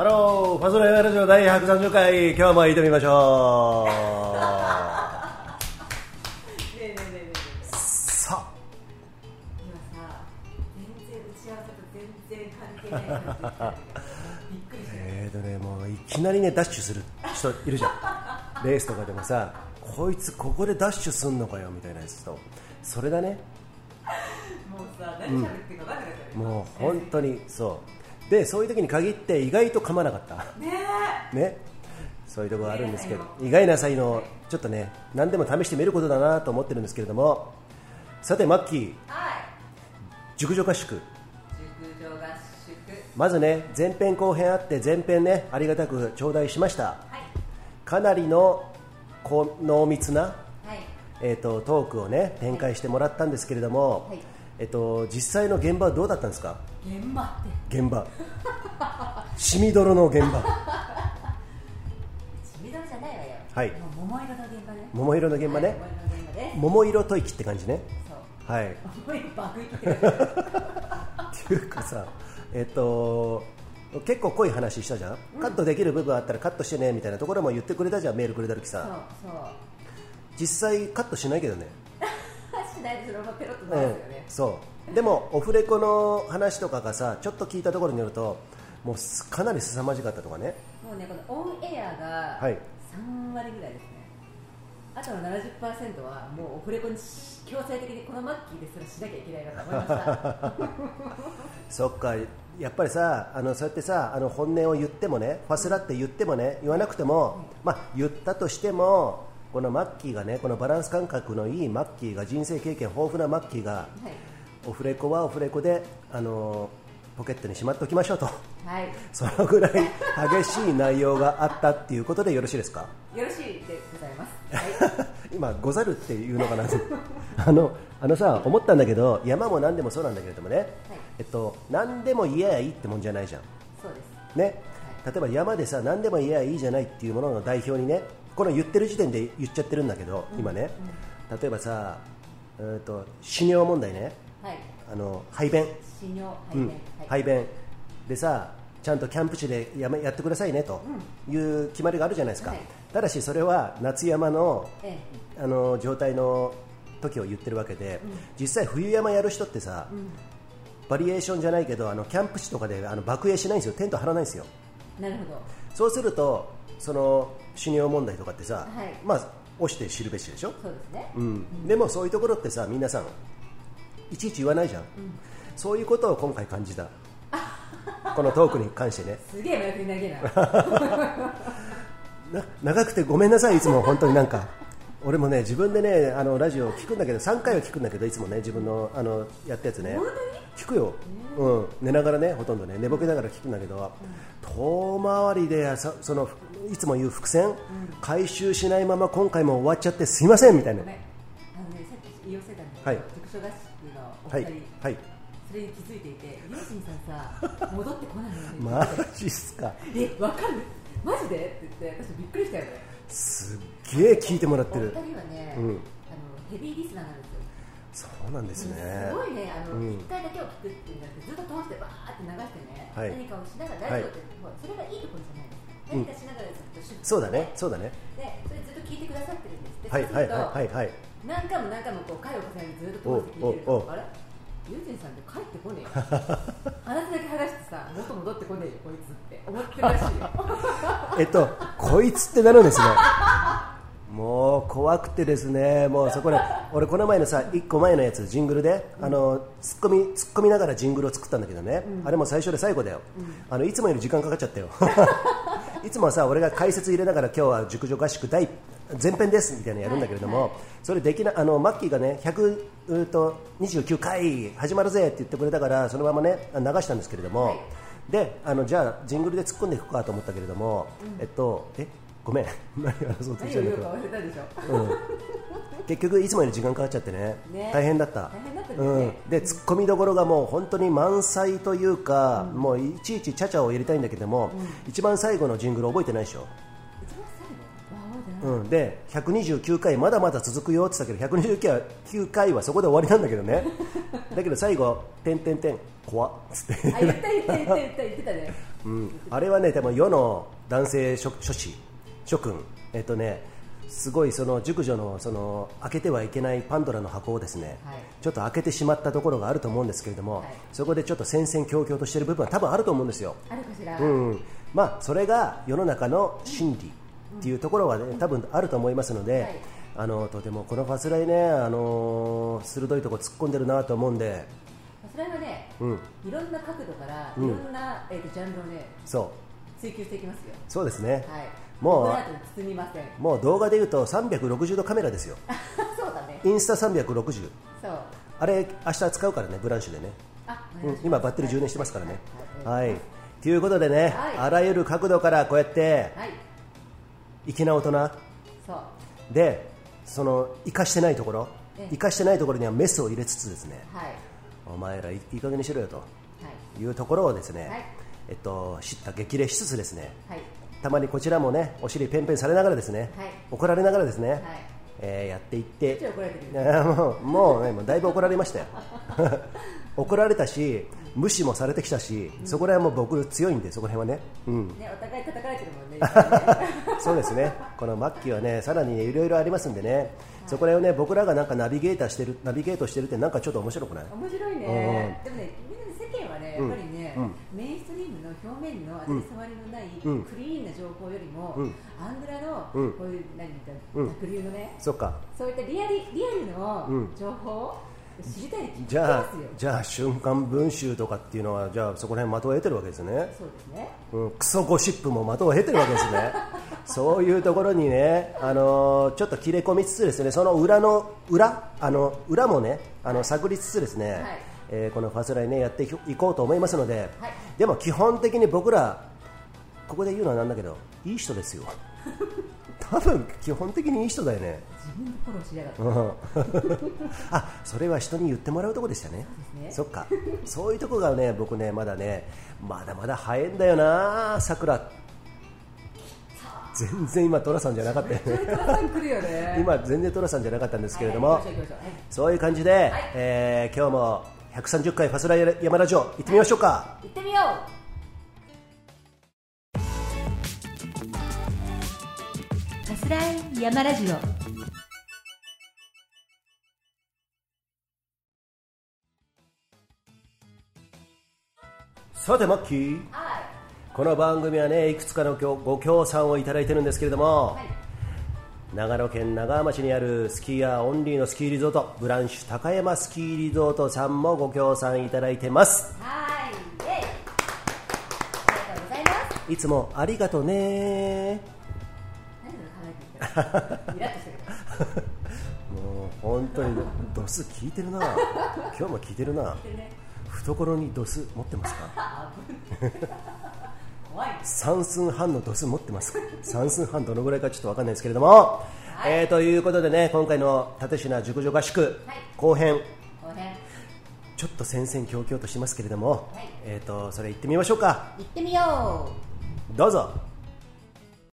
ハロー、ファズレラジオ第130回、今日も行ってみましょう。ねえねえねえねえさ今さ全然打ち合わせと全然関係ない感じで来たんだけどびっくりしたよえーとね、もういきなりね、ダッシュする人いるじゃん。レースとかでもさ、こいつここでダッシュすんのかよみたいなやつと、それだね。もうさ何喋ってるか分かんなかったよもう本当にそう。で、そういう時に限って意外と噛まなかった。ね。ね、そういうところがあるんですけど、意外な才能、ちょっとね、何でも試してみることだなと思ってるんですけれども、さて、マッキー、えはい。熟女合宿、まずね、前編後編あって、前編ね、ありがたく頂戴しました。はい。かなりのこう濃密な、はい。えー、とトークをね展開してもらったんですけれども、はい。えっと実際の現場はどうだったんですか？現場って。現場。しみどろの現場。ちみどりじゃないわよ。はい。桃色の現場ね。桃色の現場ね、はい桃色吐息って感じね。はい。桃色爆撃って っていうかさえっと結構濃い話したじゃん、カットできる部分あったらカットしてねみたいなところも言ってくれたじゃんメールくれた時そうさそう。実際カットしないけどね。しないでそのままペロッとすよね、そうでもオフレコの話とかがさちょっと聞いたところによるともうすかなり凄まじかったとかね。もうねこのオンエアがはい。3割ぐらいですね、あとの70%はもうオフレコにし強制的にこのマッキーですらしなきゃいけないなと思いました。そっか。やっぱりさあのそうやってさあの本音を言ってもねファスラって言ってもね言わなくても、まあ、言ったとしてもこのマッキーがねこのバランス感覚のいいマッキーが人生経験豊富なマッキーがはいオフレコはオフレコであのポケットにしまっておきましょうと。はい。そのぐらい激しい内容があったっていうことでよろしいですか？よろしいでございます。はい。今、ござるっていうのかな？あのあのさ思ったんだけど山も何でもそうなんだけれどもね、えっと、何でも言えばいいってもんじゃないじゃん、そうです。ね、例えば山でさ何でも言えばいいじゃないっていうものの代表にねこの言ってる時点で言っちゃってるんだけど、今ね、例えばさ、うーんと死尿問題ね。はいあの排便、排便、でさちゃんとキャンプ地でやめやってくださいねという決まりがあるじゃないですか、はい。ただしそれは夏山のえあの状態の時を言ってるわけで、実際冬山やる人ってさ、バリエーションじゃないけどあのキャンプ地とかであの爆営しないんですよ。テント張らないんですよ。えなるほど。そうするとその死尿問題とかってさ、はい。まあ押して知るべしでしょ、そうですね、うん、でもそういうところってさ皆さんいちいち言わないじゃん、そういうことを今回感じた。このトークに関してね。すげえ前振り投げな。な長くてごめんなさい。いつも本当になんか。俺もね自分でねあのラジオ聞くんだけど3回は聞くんだけどいつもね自分のあのやったやつね。本聞くよ、うん、寝ながらねほとんどね。寝ぼけながら聞くんだけど、遠回りでそそのいつも言う伏線、回収しないまま今回も終わっちゃってすいませんみたいな。あのねさっき言い寄せたんだけど、はい。塾所合宿のおはい二人、はい。それに気づいていてリュウジンさんさ 戻ってこないのマジっすか？えわかる？マジで？って言って私びっくりしたよね。すっげえ聞いてもらってる。お二人はね、うん。あのヘビーリスナーなんですよ。そうなんですね。すごいねあの、うん。一回だけを聞くっていうんじゃなくてずっと通してバーって流してね、はい。何かをしながらラジオって、ほらそれがいいところじゃないですか、うん。何かしながらずっとそうだねそうだね。でそれずっと聞いてくださってるんですではいはいはいはいはい。何回も何回もこう回を重ねてずっと通して聞いてるおおおとあれ？ユージンさんって帰ってこねえよ。話だけ話してさ元戻ってこねえよこいつって。思ってるらしいよ。えっと、こいつってなるんですね。もう怖くてですね、もうそこで、俺この前のさ、一個前のやつ、ジングルで、あの、突っ込み、突っ込みながらジングルを作ったんだけどね、あれも最初で最後だよ。あの、いつもより時間かかっちゃったよ。いつもはさ、俺が解説入れながら今日は熟女合宿第前編ですみたいなのやるんだけれども、それできなあのマッキーがね100うーと29回始まるぜって言ってくれたからそのままね流したんですけれども、はい。であのじゃあジングルで突っ込んでいくかと思ったけれども、えっとえごめん。何話そうとし何を言うかたんだけど結局いつもより時間かかっちゃってねね。大変だった。うん、で突っ込みどころがもう本当に満載というか、もういちいちちゃちゃを入れたいんだけども、一番最後のジングル覚えてないでしょうん、で129回まだまだ続くよって言ったけど129回はそこで終わりなんだけどね。だけど最後「てんてんてん怖っ。つって、あ言った言った言った言った言ってたね。うん、あれはね多分世の男性諸諸子諸君。えっとねすごいその熟女のその開けてはいけないパンドラの箱をですね、はい。ちょっと開けてしまったところがあると思うんですけれども、はい。そこでちょっと戦々恐々としている部分は多分あると思うんですよ、あるかしら、うん。まあ、それが世の中の心理っていうところは、ね、多分あると思いますので、はい。あのとてもこのファスライね、あの鋭いところ突っ込んでるなと思うんで、それはね、うん、いろんな角度から、うん。いろんな、えー、とジャンルをねそう。追求していきますよ。そうですね、はい。もうもう動画でいうと360度カメラですよ、そうだね。インスタ360、そう。あれ、明日使うからね、ブランシュでね、あうん、今、バッテリー充電してますからね。はい。はい。ということでね、はい。あらゆる角度からこうやってはい粋な大人そう。でその生かしてないところ。ええ。生かしてないところにはメスを入れつつですね。はい。お前らいいい加減にしろよと。はい。いうところをですね、はい。えっと、知った激励しつつですねはい。たまにこちらもねお尻ペンペンされながらですね、はい。怒られながらですね、はい。えーやっていって。うもうねもうだいぶ怒られましたよ 怒られたし無視もされてきたし、そこら辺も僕強いんでそこら辺はね、うん、ねお互い叩かれてるもんね。そうですね。この末期はねさらにいろいろありますんでね、そこら辺をね僕らがなんかナビゲーターしてるナビゲートしてるってなんかちょっと面白くない？面白いね。でもね世間はねやっぱりね、うん。メインストリームの表面の当たり障りのない、うん。クリーンな情報よりも、うん。アングラの、うん。こういう何かうん。濁流のね、そっか。そういったリアリリアルのうん情報を知りたいじゃあじゃあ瞬間文集とかっていうのはじゃあそこら辺的を得てるわけですね。そうですね。うん、クソゴシップも的を経てるわけですね、そういうところにね、あのーちょっと切れ込みつつですね、その裏の裏、あの裏もね、あの探りつつですね、はい。えーこのファスライねやっていこうと思いますので、はい。でも基本的に僕らここで言うのはなんだけど、いい人ですよ。多分基本的にいい人だよね。自分でフォローしやがって。うん。あそれは人に言ってもらうとこでしたね。そうですね。そっか。そういうとこがね僕ねまだねまだまだ早いんだよなさくら全然今寅さんじゃなかった。よね。今全然寅さんじゃなかったんですけれども、そういう感じで、えー今日も130回ファスライ山ラジオ行ってみましょうか。行ってみよう。さすらい山ラジオさてマッキー。はいこの番組はねいくつかのごご協賛をいただいてるんですけれども、はい。長野県長浜町にあるスキーヤーオンリーのスキーリゾートブランシュ高山スキーリゾートさんもご協賛いただいてます。はい。ありがとうございます。いつもありがとうね。もう本当にドス効いてるな。今日も効いてるな。ね懐にドス持ってますか？三寸半のドス持ってます。か三寸半どのぐらいかちょっと分かんないですけれども、はい。えーということでね今回の立科熟女合宿、はい。後編。後編。ちょっと戦々恐々としますけれども、はい。えーとそれ行ってみましょうか。行ってみよどうぞ。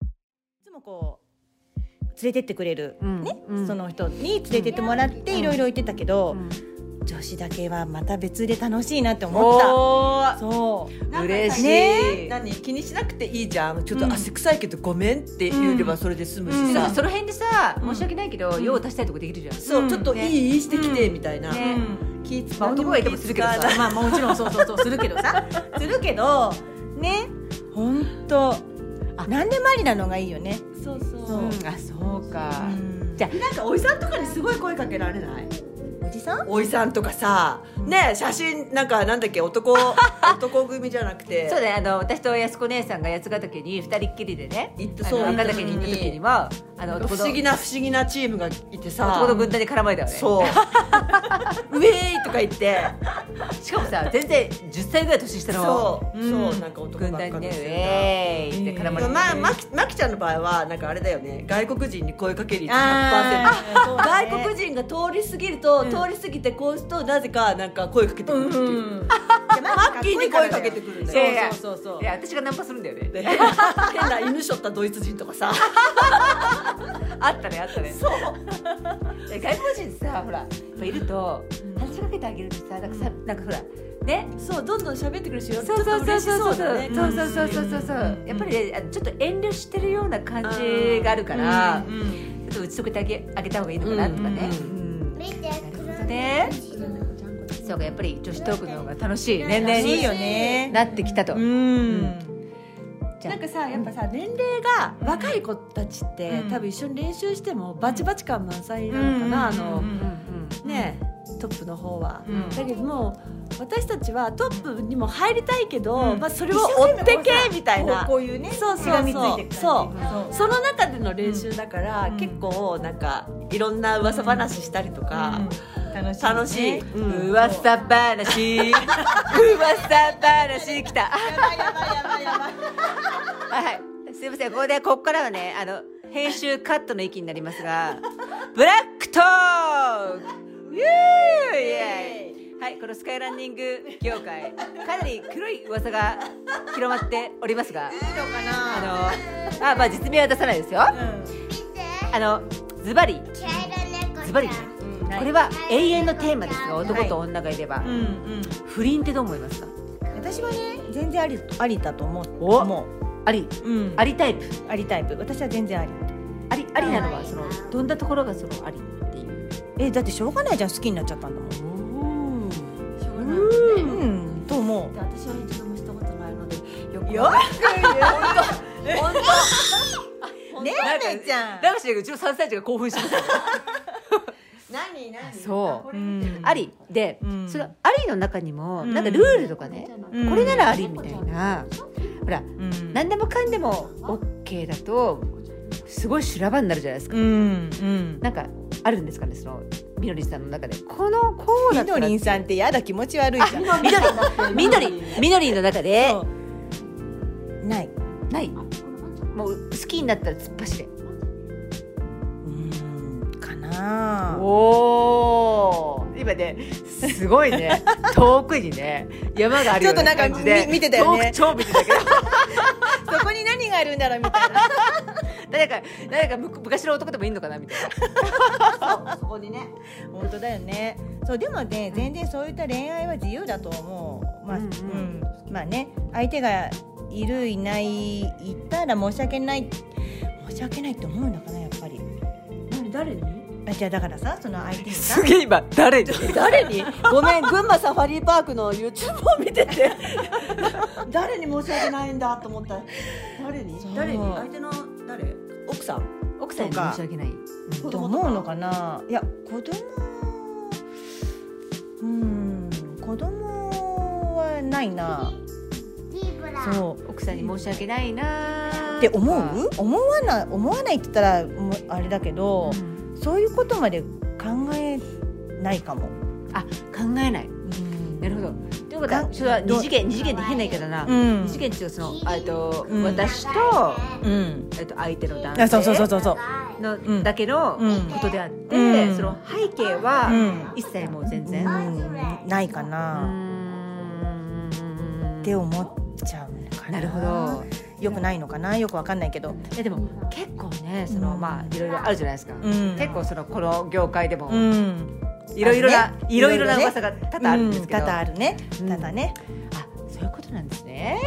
いつもこう連れてってくれる、うん。ね、うん。その人に連れてってもらっていろいろ言ってたけど、うん女子だけはまた別で楽しいなって思った。そう。嬉しい、ね。何気にしなくていいじゃん。ちょっとうん。汗臭いけどごめんって言えればそれで済むし。さ、その辺でさ申し訳ないけど用を足したいとこできるじゃん。そう、うん。ちょっといい、してきてみたいな、気使まあ男がいてもするけどさ。まあもちろんそうそうそうするけどさ。するけどね。本当何でもありなのがいいよね。そうそう。そうあそうか。うん。じゃなんかおじさんとかにすごい声かけられない？おじさん？おじさんとかさね写真なんかなんだっけ男 男組じゃなくて。そうだねあの私と安子姉さんが八ヶ岳に二人っきりでね行ったそう赤岳に行った時にはあの不思議な不思議なチームがいてさ。男の軍団に絡まれたよね。そう。ウェーイとか言って。しかもさ全然10歳ぐらい年下のそう、うんそうなんか男軍ばっか団にねウェーイって絡まれて、まあ、まきまきちゃんの場合はなんかあれだよね。外国人に声かける率100%あーそうだね外国人が通り過ぎると、通り過ぎてこうするとなぜかなんか声かけてくるっていう、うん マッキーに声かけてくるんだよそうそう。そうそういや私がナンパするんだよね。で 変な犬しょったドイツ人とかさ。あったねあったね。そう。え外国人さほらいると話しかけてあげるとさなんかさなんかほらね。そうどんどん喋ってくるしそうそうそうそうそうそう。そうね。そうそうそうそうそう。やっぱりねちょっと遠慮してるような感じがあるからうんうんちょっと打ち解けてあげあげた方がいいのかなとかね。うんうん見てなるほどね。そうかやっぱり女子トークの方が楽しい。年齢いいよにねなってきたと。うん。なんかさやっぱさ年齢が若い子たちって、うん。多分一緒に練習してもバチバチ感満載なのかな、あのうんねトップの方は、うん。だけどもう私たちはトップにも入りたいけど、うん。まあ、それを追ってけみたいな。こういうねそうそうそう。そう。その中での練習だから、うん。結構なんかいろんな噂話したりとか、楽しい楽しい、うん。噂話。噂話きた。やばいやばいやばいやばい。はい。すいません。ここでここからはねあの編集カットの域になりますがブラックトーク。イエーイ。イエーイ。はい。このスカイランニング業界かなり黒い噂が広まっておりますがいいのかな？あのあまあ実名は出さないですよ。あのズバリ。ズバリうんこれは永遠のテーマですが男と女がいれば、うんうん。不倫ってどう思いますか？私はね全然ありありだと思う。お思あり。う、うん、ありタイプ。ありタイプ。私は全然あり。ありありなのはそのどんなところがそのありっていう。えだってしょうがないじゃん好きになっちゃったんだもんしょうがないもんね。うん。と思う？で私は一度もしたことないのでよくよわか本当。ねなんかえちゃん。なんかしらんけどうちの3歳児が興奮しますよ 何何？そう。うん。あり。で、うん。そのありの中にもうん。なんかルールとかね、うん。これならありみたいな。ほらうん。何でもかんでも OK だとすごい修羅場になるじゃないですか、うん。うん。なんかあるんですかねそのみのりんさんの中で。このこうだみったらのりんさんってやだ気持ち悪いじゃん。みのり。みのり。みのりんの中で。ない。ない。もう好きになったら突っ走れな。おお今ねすごいね。遠くにね山があるようなちょっとなんか感じでみ見てたよね。超見てたけど。そこに何があるんだろうみたいな。誰か誰かむ昔の男でもいいのかなみたいな。そこにね。本当だよね。そうでもね全然そういった恋愛は自由だと思う。まあ、ううん。ん。まあね相手がいるいないいたら申し訳ない申し訳ないって思うのかなやっぱり。何誰に？あじゃあだからさその相手にさげえ今誰に？誰に？ごめん群馬サファリパークの YouTube を見てて。誰に申し訳ないんだと思った？誰に？誰に？相手の誰？奥さん？奥さんに申し訳ない。子と思うのかな？いや子供？うん。子供はないな。そう。奥さんに申し訳ないなー。って思う？思わない思わないって言ったらもうあれだけど、うんそういうことまで考えないかも。あ考えない。なるほど。ということはかそれは二次元二次元って変な言い方だな、うん。二次元っていうかそのえっと、うん。私と,、うん。えっと相手の男あそうそうそう性そうそう。の、うん。だけのうん。ことであって、うん。その背景は、うん。一切もう全然、うん。ないかうな、って思っちゃうのかな。なるほど。よくないのかなよくわかんないけど。いやでも結構ねその、うん。まあいろいろあるじゃないですか、うん。結構そのこの業界でもうん。いろいろな、ね。いろいろな噂が多々あるんですけど、うん多々あるね。うん。多々ね。あそういうことなんですね、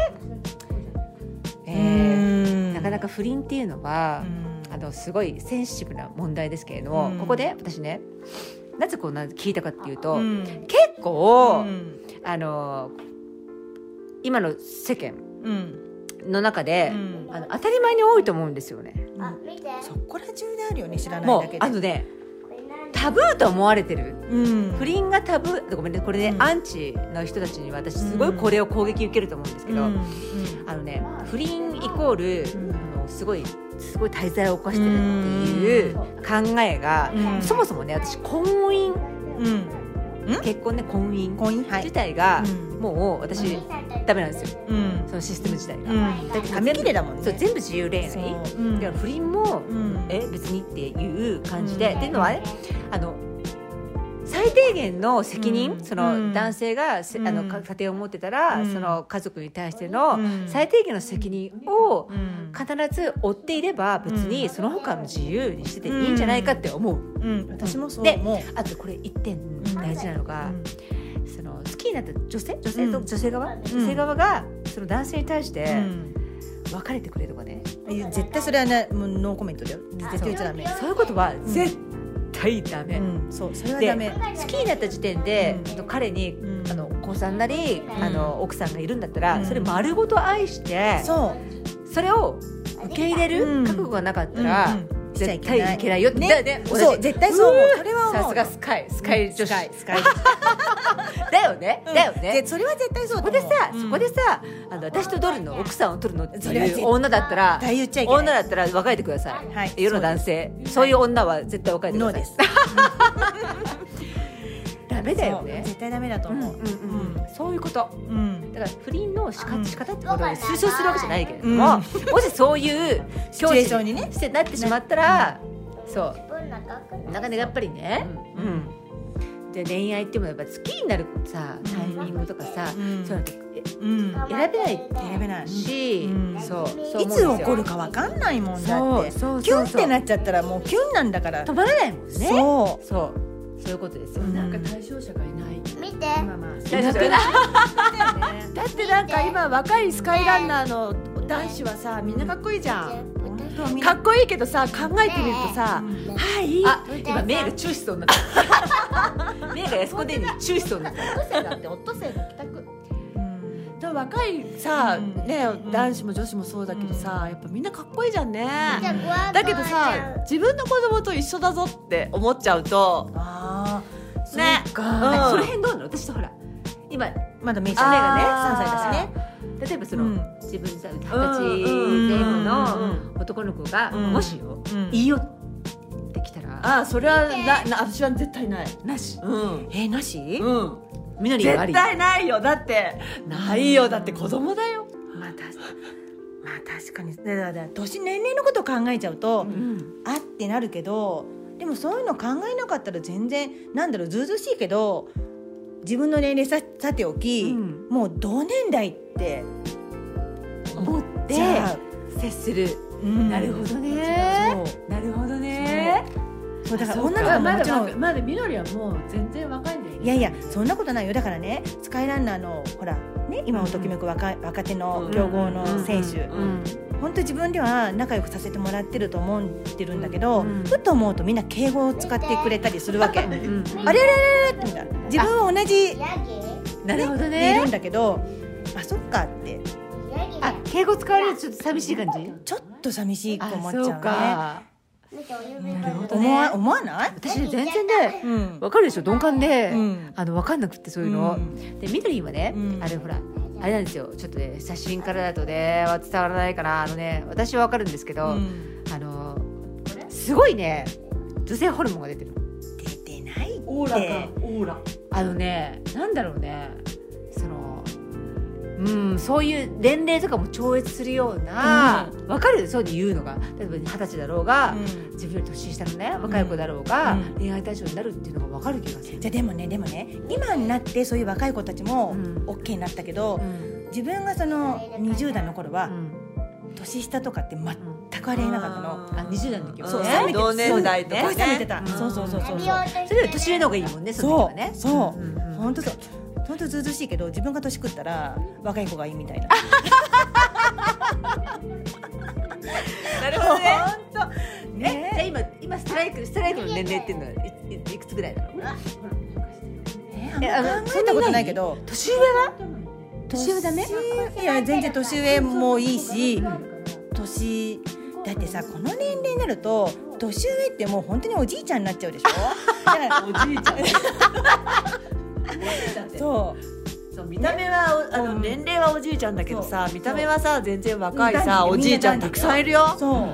えうーん。なかなか不倫っていうのは、うん。あのすごいセンシティブな問題ですけれども、うん。ここで私ねなぜこんな聞いたかっていうと、うん。結構、うん。あの今の世間うんの中で、うん。あの当たり前に多いと思うんですよね。あ見て。そこら中であるよね知らないだけで。あのねタブーと思われてる。うん。不倫がタブー。ごめんねこれね、うん。アンチの人たちには私すごいこれを攻撃受けると思うんですけど、うんあのね不倫イコール、ん。あのすごいすごい大罪を犯してるっていう考えが、うん。そもそもね私婚姻うん結婚ね婚姻？婚姻？はい。自体が、うん。もう私ダメなんですよ。うん。そのシステム自体が、うん。だって紙切れだもんね。そう全部自由恋愛。だから不倫も、うん。え別にっていう感じで、うん。っていうのはねあの最低限の責任、うん。その、うん。男性がせあのうんか家庭を持ってたら、うん。その家族に対してのうん。最低限の責任をうん。必ず負っていれば別にその他の自由にしてていいんじゃないかって思う。うん。私もそうで思う。あとこれ一点大事なのが、その好きになった女性女性とうん。女性側、ん。女性側がその男性に対してうん。別れてくれとかね、絶対それはねもうノーコメントだよ。絶対言っちゃダメ。そう。いうことは絶対ダメ、うんそうそれはでダメ。好きになった時点で、うん。彼に、うん。あのお子さんなり、ん。あの奥さんがいるんだったら、うん。それ丸ごと愛してそう。それを受け入れるうん。覚悟がなかったら、うん絶対いけないよって、ね。そう絶対そう思う。それはさすがスカイ。スカイ女子、スカイ。だよね、だよね。でそれは絶対そうそこでさ、うん。そこでさあの私とドルの奥さんを取るのっていう女だったら対言っちゃいけない。女だったら別れてください、はい。世の男性。そういう女は絶対別れてください。ノーです ダメだよね。絶対ダメだと思う。うんうんうん。そういうこと。うん。だから不倫の仕方,、うん。仕方ってことを推奨するわけじゃないけれども、もしそういうシチュエーションにねしてなってしまったら、そう。ななかなかやっぱりね、うん。で恋愛っていうのはやっぱ好きになるさタイミングとかさ、うん。そういうのってえうん。選べない選べない。し、うん。そうそういつ起こるかわかんないもんだって。そうそうそうそう。キュンってなっちゃったらもうキュンなんだから。止まらないもんね。そう。そうそういうことですよ、うん。なんか対象者がいない。見て。まあまあ大丈夫だだってなんか今若いスカイランナーの男子はさみんなかっこいいじゃん。かっこいいけどさ考えてみるとさ「はい」あ今目がチューしそうになった。目が安子でにチューしそうになったオットセイだってオットセイの帰宅でも若いさ、うん。ねうん。男子も女子もそうだけどさ、やっぱみんなかっこいいじゃんね、だけどさ自分の子供と一緒だぞって思っちゃうと。ああそうねか、うん。その辺どうなの？私とほら今まだめちゃめがね3あー。歳だしね。例えばその、うん。自分さ二十うん歳前後うん。の男の子が、うん。もしよ、うん。いいよってきたらああそれはなな私は絶対ない。なし？うん。えー、なし、うんみのりんはあり絶対ないよ。だってないよ。だって子供だよ。まあ、たしまあ確かに。だから年年齢のことを考えちゃうと、うん。あってなるけどでもそういうの考えなかったら全然なんだろうずうずうしいけど自分の年齢ささておき、うん。もう同年代って思っじて接する、うん。なるほどね。なるほどね。そう。だから女の子もまだまだみのりはもう全然若いんだよ。ねいやいやそんなことないよ。だからねスカイランナーのほらね今をときめく若,、若手の強豪の選手、うん。本当自分では仲良くさせてもらってると思ってるんだけど、うん。ふと思うとみんな敬語を使ってくれたりするわけ、うん。あれれれれれみたいな自分は同じヤなるほどでいるねんだけどあそっかって。あ敬語使われるとちょっと寂しい感じ？ちょっと寂しいと思っちゃうね思わ思わない、私ね全然ねうん。わかるでしょ？鈍感で、うん。あのわかんなくってそういうの、うん。でみどりんはね、うん。あれほらあれなんですよ。ちょっとね写真からだとね伝わらないからあのね私はわかるんですけど、うん。あのすごいね女性ホルモンが出てる出てないって。オーラかオーラ。あのねなんだろうねうんそういう年齢とかも超越するようなわ、かる？そうに言うのが。例えば二十歳だろうが、うん。自分より年下のね若い子だろうが、うん。恋愛対象になるっていうのがわかる気がする。じゃあでもねでもね今になってそういう若い子たちもうん。OK になったけど、うん。自分がその20代の頃はうん。年下とかって全くありえなかったの。あ20代の時はそうね冷めて同年代とすごいかね冷めてた、うん。そうそうそうそうそう。それより年上の方がいいもんねその時そはね。う。そう。うんうん。本当そう本当ずうずうしいけど自分が年食ったら若い子がいいみたいな。なるほどね。本当。えね。じゃあ今今ストライクストライクの年齢っていうのはいいいくつぐらいなの？えあんま考えたことないけど。年上は？年上だね。いや全然年上もいいし年だってさこの年齢になると年上ってもう本当におじいちゃんになっちゃうでしょ？だからおじいちゃん そう。見た目はおあの、うん。年齢はおじいちゃんだけどさ見た目はさ全然若いうんさおじいちゃんたくさんいるよ。そう。うん。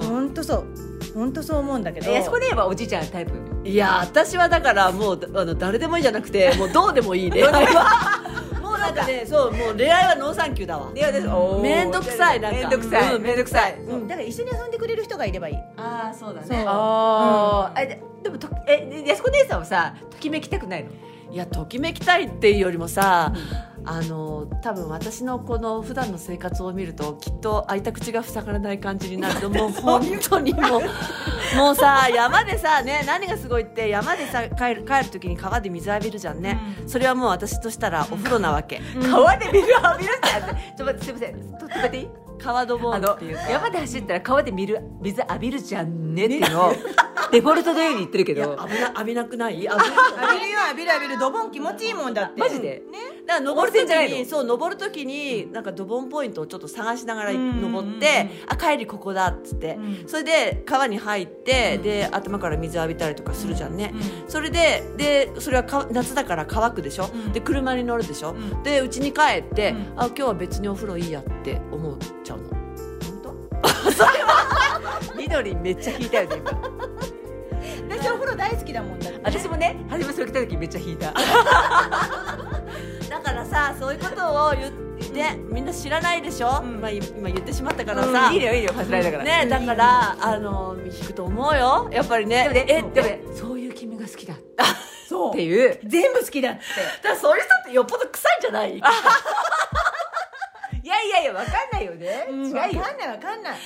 本当そう。本当そう思うんだけど。えそこで言えばおじいちゃんタイプいや私はだからもうあの誰でもいいじゃなくてもうどうでもいい恋愛 はもうなんかねそうもう恋愛はノーサンキューだわ。いやです。おー。めんどくさいなんか。めんどくさい。うん。めんどくさい。う。ん。だから一緒に遊んでくれる人がいればいい。ああそうだそう。ああ、えででもとえで安子姉さんはさときめきたくないの？いやときめきたいっていうよりもさ、あの多分私のこの普段の生活を見るときっと開いた口が塞がらない感じになると もう本当にもうもうさ山でさね何がすごいって山でさ帰る帰る時に川で水浴びるじゃんね、それはもう私としたらお風呂なわけ、川で水浴びるじゃんってちょっと待ってすいません。ちょっと待って。いい川ドボあのンっていうか。山で走ったら川で見る水浴びるじゃんねっていうのを デフォルトのように言ってるけど。危な浴びなくない？浴びな浴びるよ浴びる浴びるドボン気持ちいいもんだってマジでだから登る時にそう登る時になんかドボンポイントをちょっと探しながら登ってあ帰りここだっつって、それで川に入って、で頭から水浴びたりとかするじゃんね、それででそれはか夏だから乾くでしょ、で車に乗るでしょ、で家に帰って、あ今日は別にお風呂いいやって思っちゃうの緑めっちゃ引いたよね今。私お風呂大好きだもんだって私もね初めそれ来た時めっちゃ引いた。だからさそういうことを言ってみんな知らないでしょ、まあ、今言ってしまったからさ、いいのよいいのよファスライだから。ねだからあの引くと思うよ。やっぱりね。でもねえでもねそういう君が好きだっそう。ていう。全部好きだって。だからそういう人ってよっぽど臭いんじゃない？いやいやいやわかんないよね、違うよ。わかんないわかんない。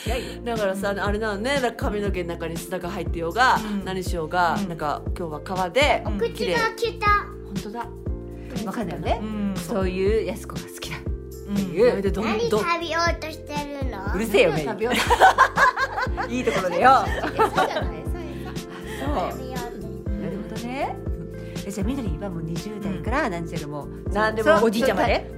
だからさあれなのね。だから髪の毛の中に砂が入ってようが、何しようが、なんか今日は川で綺麗。口が来た本当だ。わかんないよね、ん。そういうやす子が好きだ。っていう、でどんどん。何食べようとしてるの？うるせえよメイ食べよう いいところでよ。そうじゃない？そうそう。食べようなるほどねえじゃあみどりはもう20代からなんちゃらもうなんでも。おじいちゃんまで？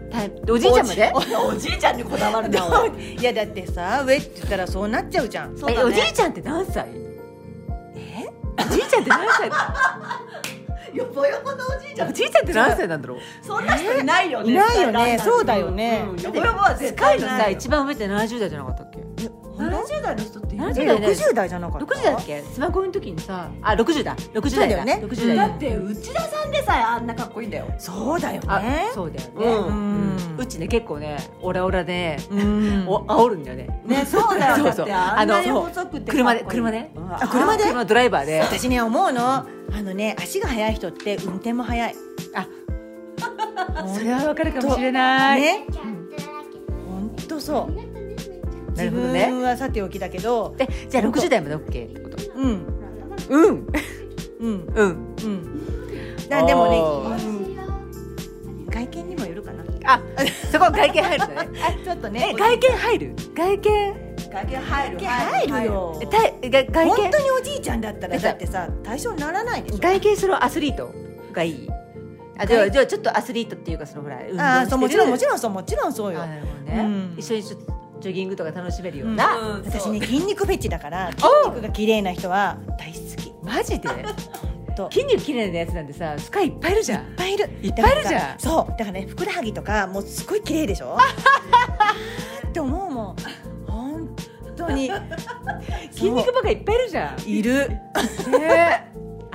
おじいちゃんまで？お おじいちゃんにこだわるなおい。いやだってさ上って言ったらそうなっちゃうじゃん。えおじいちゃんって何歳？え？おじいちゃんって何歳だ？よぼよぼのおじいちゃん。おじいちゃんって何歳なんだろう？そんな人いないよね。いないよね。そうだよね。うん。よぼよぼは絶スカイのさ一番上って70代じゃなかった70代の人っている70え代ね。60代じゃなかった？60代だっけ？スマホの時にさあ60だ60そう代だだよね。60代だだって内田さんでさえあんなかっこいいんだよ。そうだよあねそうだよね。うん。うちね結構ねオラオラでうん。お煽るんだよね。ねそうだよ。だってあんなにあの細くて車で車で？あ車で？車のドライバーで。私ね思うの。あのね足が速い人って運転も速い。あ。それはわかるかもしれない。ね。本当そう自分はさておきだけどえじゃあ60代まで OK ってこと？うん。うん。うん。うん。うん。だでもね、外見にもよるかな。あそこ外見入るね。ちょっとねえ外見入る？外見？外見入る。入るよ。外見本当におじいちゃんだったらえだってさ対象にならないでしょ。外見そのアスリートがいい。あじゃあじゃあちょっとアスリートっていうかそのほら運動ああそうもちろんもちろんそうもちろんそうよ。ね、うん。一緒にちょっとジョギングとか楽しめるような、うん。私ね筋肉フェチだから筋肉が綺麗な人は大好き。いっマジで？と。筋肉綺麗なやつなんてさスカイいっぱいいるじゃん。ぱいいる。いっぱいいるじゃん。そう。だからねふくらはぎとかもうすごい綺麗でしょ？って思うもん。本当に。筋肉バカいっぱいいるじゃん。いる。ね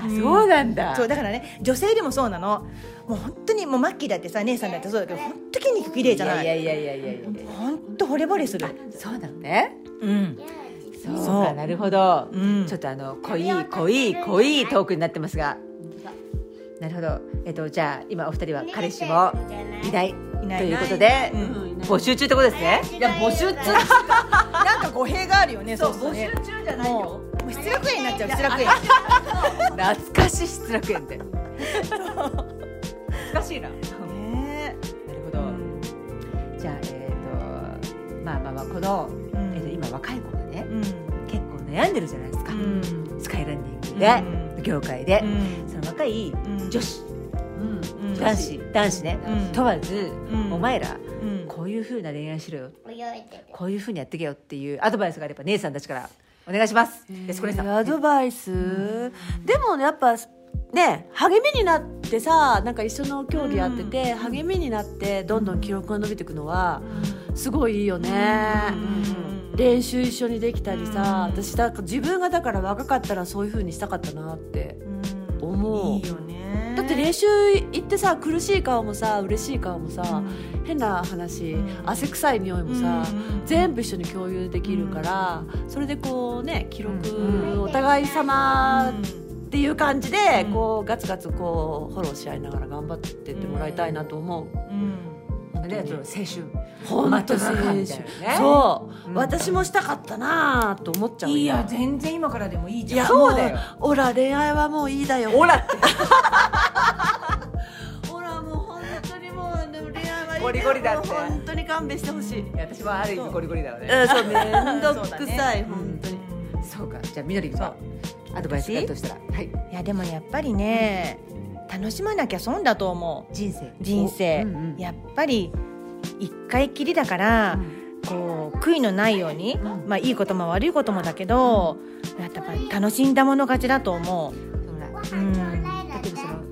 あそうなんだ。そうだからね女性でもそうなの。もう本当にもうマッキーだってさ姉さんだってそうだけど本当筋肉綺麗じゃない？いやいやいやいやいや本当惚れ惚れする。そうなのね。うん。そうかなるほど、うん。ちょっとあの濃い濃い濃いトークになってますが。なるほど。えっとじゃあ今お二人は彼氏もいない？いない。ということで、うん。募集中ってことですね？いや募集中なんか語弊があるよねそうね。集中じゃないよ。もう失楽園になっちゃう失楽園 懐かしい失楽園って。懐かしいな。なるねほど、じゃあえっ、とまあまあまあこの、うん。えーと今若い子がねうん。結構悩んでるじゃないですか、うん。スカイランニングで、う業界で、うん。その若いうん。女子、うん。男子。男子ね、うん。問わず、うん。お前らうん。こういう風な恋愛しろよ。こういう風にやってけよっていうアドバイスがあれば姉さんたちからお願いします。ですこれさん。アドバイス、でもやっぱね励みになってさなんか一緒の競技やってて、励みになってどんどん記録が伸びていくのはすごいいいよね、練習一緒にできたりさ、私だから自分がだから若かったらそういう風にしたかったなって。うん思う。いいよね。だって練習行ってさ苦しい顔もさ嬉しい顔もさ、変な話、うん。汗臭い匂いもさ、うん全部一緒に共有できるから、それでこうね記録、うんお互い様うんっていう感じで、こうガツガツこうフォローし合いながら頑張ってってもらいたいなと思う、うんねその青春。本当青春ね。そう、うん。私もしたかったなと思っちゃういいや今全然今からでもいいじゃん。そうだよ。オラ恋愛はもういいだよ。オラってオラもう本当にもうでも恋愛はいいゴリゴリだって。本当に勘弁してほしい、うん、いや私もある意味ゴリゴリだよね。そうめんどくそうださい、ね。本当に。そうか。じゃあみのりんはアドバイスがあるとしたら。はい。いやでもやっぱりね楽しまなきゃ損だと思う。人生。人生、うんうん。やっぱり一回きりだから、こう悔いのないように、うん。まあいいことも悪いこともだけど、やっぱり楽しんだもの勝ちだと思う。うん。例えばその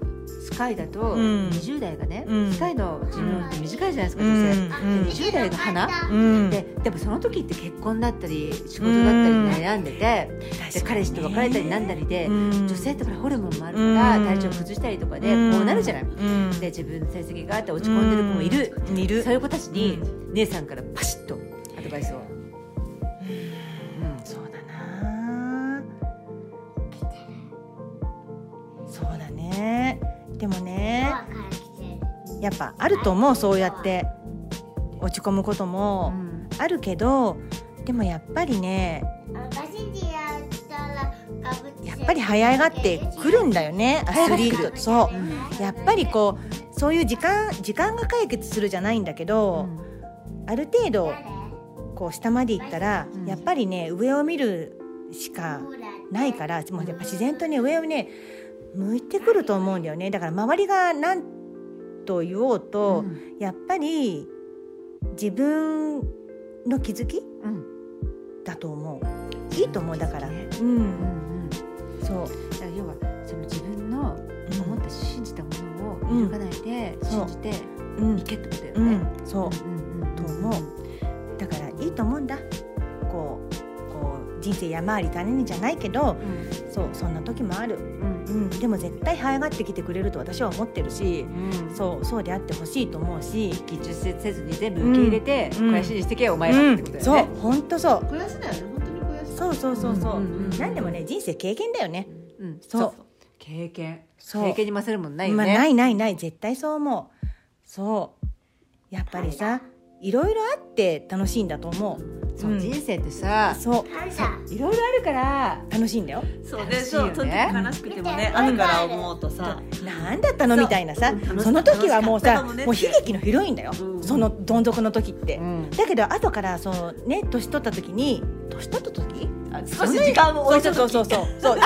スカイだとうん。20代がね、うん。スカイの寿命って短いじゃないですか、うん。女性、うん。で20代の花、うん。ででもその時って結婚だったり仕事だったり悩んでて、で彼氏と別れたりなんだりで、うん。女性ってほらホルモンもあるから、うん。体調崩したりとかで、こうなるじゃない、うん。で自分の成績があって落ち込んでる子もいる。そういう子たちに、姉さんからパシッとアドバイスを、でもねやっぱあると思うそうやって。落ち込むことも。あるけどでもやっぱりねやっぱり早がってくるんだよねアスリート。そう。やっぱりこうそういう時間時間が解決するじゃないんだけど、ある程度こう下まで行ったら、うん。やっぱりね上を見るしかないからもうやっぱ自然とね上をね向いてくると思うんだよね。だから周りが何と言おうと、やっぱり自分の気づきうん。だと思う。いいと思うだから、ねうん、うんうん。そう、だから要はその自分の思った信じたものをうん。揺るがないで信じてうん。いけってことだよね。うん、そう、うんうん。と思う。だからいいと思うんだ。こう人生山あり谷にじゃないけどそうそんな時もある、うん。うん、でも絶対早がってきてくれると私は思ってるしうん。そうそうであってほしいと思うしきっちりせずに全部受け入れて、うん。これ信じてけよお前はってことだそうよね。本当そう。肥やしだよね本当に肥やしそうそうそうそう,、うんうんうん何でもね人生経験だよね。うん。そう。経験。そう。経験に勝るもんないよまあ、ね。ないないない。絶対そう思う。そう。やっぱりさいろいろあって楽しいんだと思う。そううん。人生ってさそう。いろいろあるから楽しいんだよ。そう楽しいよね。でそうその時悲しくてもね後から思うとさ。なんだったの？みたいなさ。その時はもうさもねもう悲劇のヒロインだよ、うん。そのどん底の時って、うん。だけど後からそのね年取った時に年取った時？あ少し時間を置いた時。そうそうそうそう。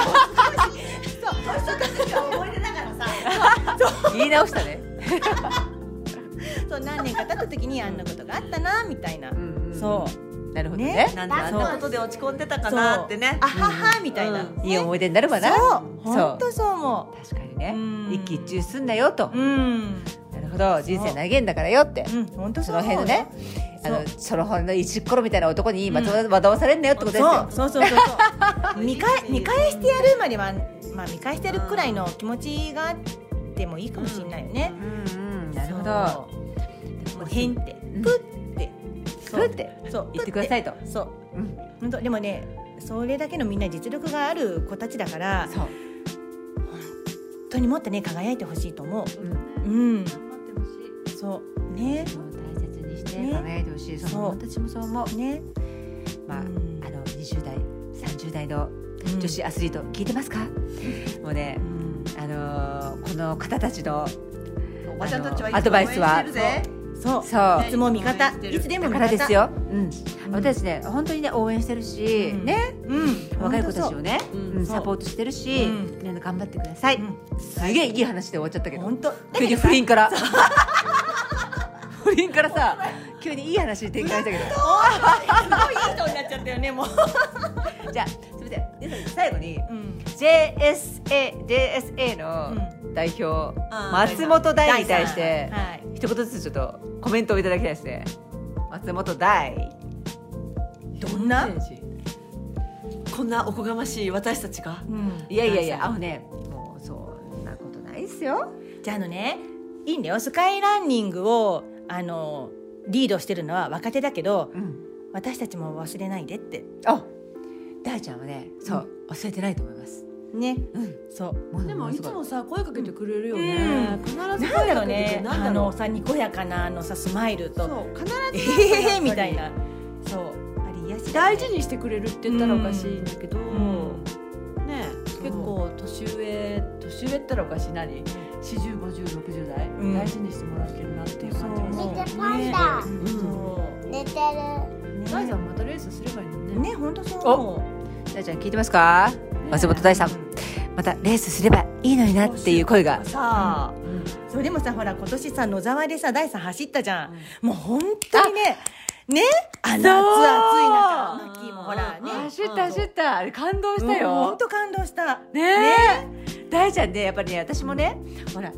そう。言い直したね。そう何年か経った時にあんなことがあったなみたいな、うんうんそう。なるほどね。ね。なんであんなことで落ち込んでたかなってね。あははみたいな、うんいい思い出になるわな。そう。そう。本当そう思確かにね。うん。一喜一憂すんなよと。ううん。なるほど。人生長えんだからよって。うん本当その辺のね、あのその辺の石っころみたいな男にまとわ惑わされんなよってことですよ。そうそうそうそうそう。見返見返してやるまではまあ見返してやるくらいの気持ちがあってもいいかもしれないよね、うんうん、なるほど。もう変って。うん。プって。ふって。そう。言ってくださいと。そう。うん、本当でもねそれだけのみんな実力がある子たちだからそう。本当にもっとね輝いてほしいと思う。ん、ううんそう。ね。大切にしてね。輝いてほしい。その私もそう思う。ね。まあ、うん。あの20代、30代のうん。女子アスリート聞いてますか？もうねう、ん。あのーこの方たちのおばちゃんたちはいつもアドバイスはそう。そう。いつも味方。いつでもだ味方。からですよ。うん、うん。私ね本当にね応援してるし、うん。ね。うん。若い子たちをね、う。んサポートしてるし、うん。みんな頑張ってください。うん。すげえいい話で終わっちゃったけど。本当。急に不倫から。不倫からさ、急にいい話に展開したけど。すごいいい人になっちゃったよねもう。じゃあ、すみません。皆さん最後に、うん JSA、JSA の代表、あー松本大に対して、はい。一言ずつちょっとコメントをいただきたいですね。松本大。どんな？こんなおこがましい私たちが？うん。いやいやいや、あのね、もうそんなことないですよ。じゃああのねいいんだよ。スカイランニングをあのリードしてるのは若手だけどうん。私たちも忘れないでって。あ、大ちゃんはね、そう、忘れてないと思います。ね、そう。でもい。つもさ声かけてくれるようねん。必ずなんだ声かけてくれろうねる。なんあだろう。のさにこやかなあのさスマイルと。そう必えずへへへみたいな。そう。あれ癒し大事にしてくれるって言ったらおかしいんだけど、ん。ね結構年上年上ったらおかしい。何？405060代、うん。大事にしてもらってるなっていう感じがする。寝てるう大ちゃん。またレースすればいいのねね本当そう大ちゃん聞いてますか？松本大さん。またレースすればいいのになっていう声が。さあ、それでもさほら今年さ野沢でさ第三走ったじゃん、もう本当にねねあの暑い暑い中マッキーもほらね。走った走った。あれ感動したよ。本当感動した。ね。え大ちゃんねやっぱりね私もねほら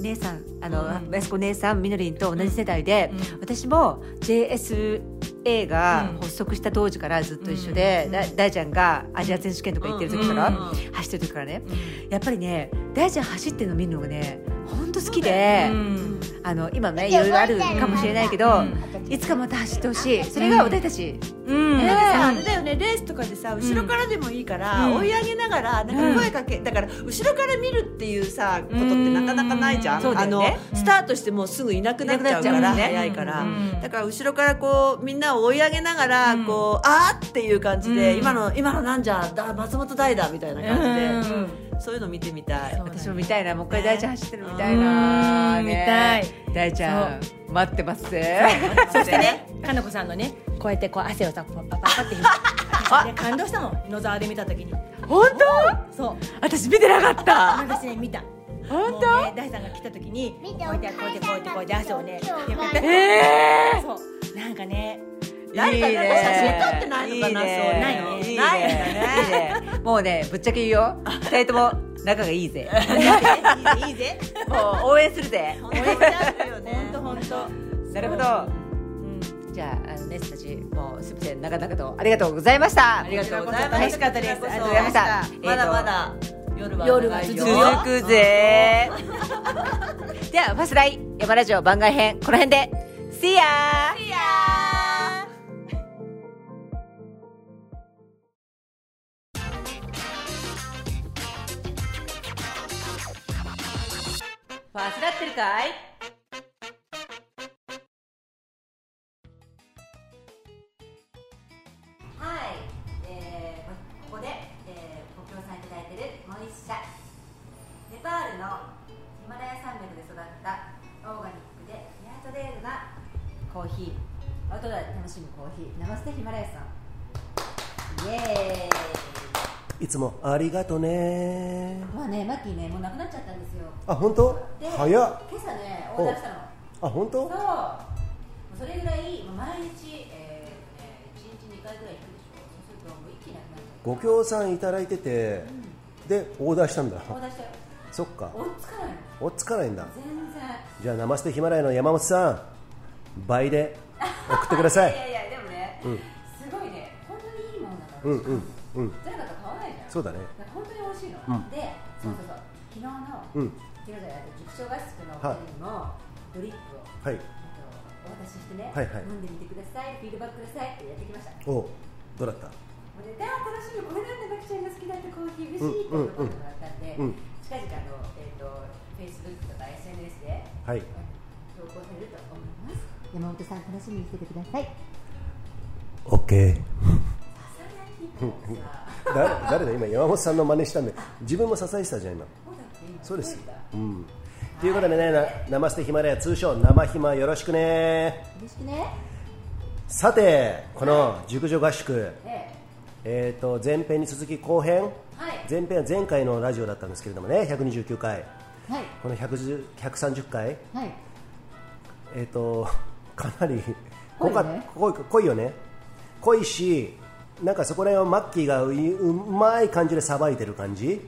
姉さんあの、うん安子姉さんみのりんと同じ世代で、私も JSA がうん。発足した当時からずっと一緒で、だ大ちゃんがアジア選手権とか行ってる時から、うん。走ってる時からね、やっぱりね大ちゃん走ってるの見るのがね本当好きで、うん。あの今ねいろいろあるかもしれないけど、いつかまた走ってほしい。それが私たち、うん。だからさあれだよねレースとかでさ後ろからでもいいから、うん。追い上げながらなんか声かけ、だから後ろから見るっていうさことってなかなかないじゃん、あのよね。スタートしてもうすぐいなくなっちゃうから早いから、うんだから後ろからこうみんなを追い上げながら、こうあーっていう感じで、うん。今の今のなんじゃだ松本大だみたいな感じで、うん。そういうの見てみたい。私も見たいな。もう一回大ちゃん走ってるみたいな、見たい。大ちゃん待ってます。ぜそしてねかなこさんのねこうやってこう汗をさパッパッパッパって私ね感動したもん野沢で見た時に本当そう私見てなかった私ね見た本もうね大さんが来た時に見てこうやってこうやってこうやってこうやって汗をねペペペペえそうなんかね誰かいいねなんか写真撮ってないのかな、いいねそうないねいいねないんだねいいねもうねぶっちゃけ言うよ二人とも仲がいいぜいいぜもう応援するぜ応援しちゃうよね本当本当なるほどじゃああのネスたちもうすみません長々とありがとうございましたありがとうございます。楽しかったですありがありがとうございましたまだまだ夜は夜は続くぜ ではファスライ山ラジオ番外編この辺で See ya! See ya! ファスラってるかい、楽しむコーヒーナマステヒマラヤさん。イエーいつもありがとね。イまあねマッキーねもうなくなっちゃったんですよ。あ本当？で早っ。今朝ねオーダーしたの。あ本当？そう。それぐらい毎日、えーね、1日2回ぐらい行くでしょ。そうするともう一気になくなっご協賛いただいてて、でオーダーしたんだ。うオーダーしたよ。そっか。追いつかないの。追っつかないんだ。全然。じゃあナマステヒマラヤの山本さん。倍で送ってください。いやいやでもね、うん。すごいね本当にいいものだから、うんうんうん。じゃなかったら買わないじゃん。そうだね。本当に美味しいの、うん。でそうそうそう昨日の、うん。昨日じゃない塾長合宿のお二人にもドリップを、はい。えっとお渡ししてね、はいはい。飲んでみてくださいフィードバックくださいってやってきました。おどうだった？でであ楽しみこれなんでマキちゃんが好きだってコーヒー嬉しいってうん喜んでもらったんで、うん。近々あの、えっと Facebook とか SNS ではい山本さん楽しみにしててください。OK ささやきもさ誰誰だ今山本さんの真似したんで自分も支えてたじゃん今。そうです。うん。ということでねな生ステヒマラヤ通称生ヒマよろしくね。よろしくね。さてこの熟女合宿。ええー、と前編に続き後編。えはい。前編は前回のラジオだったんですけれどもね129回。はい。この110 130回。はい。えっ、とかなり 濃かね。濃い濃いよね。濃いしなんかそこら辺をマッキーがううまい感じでさばいてる感じ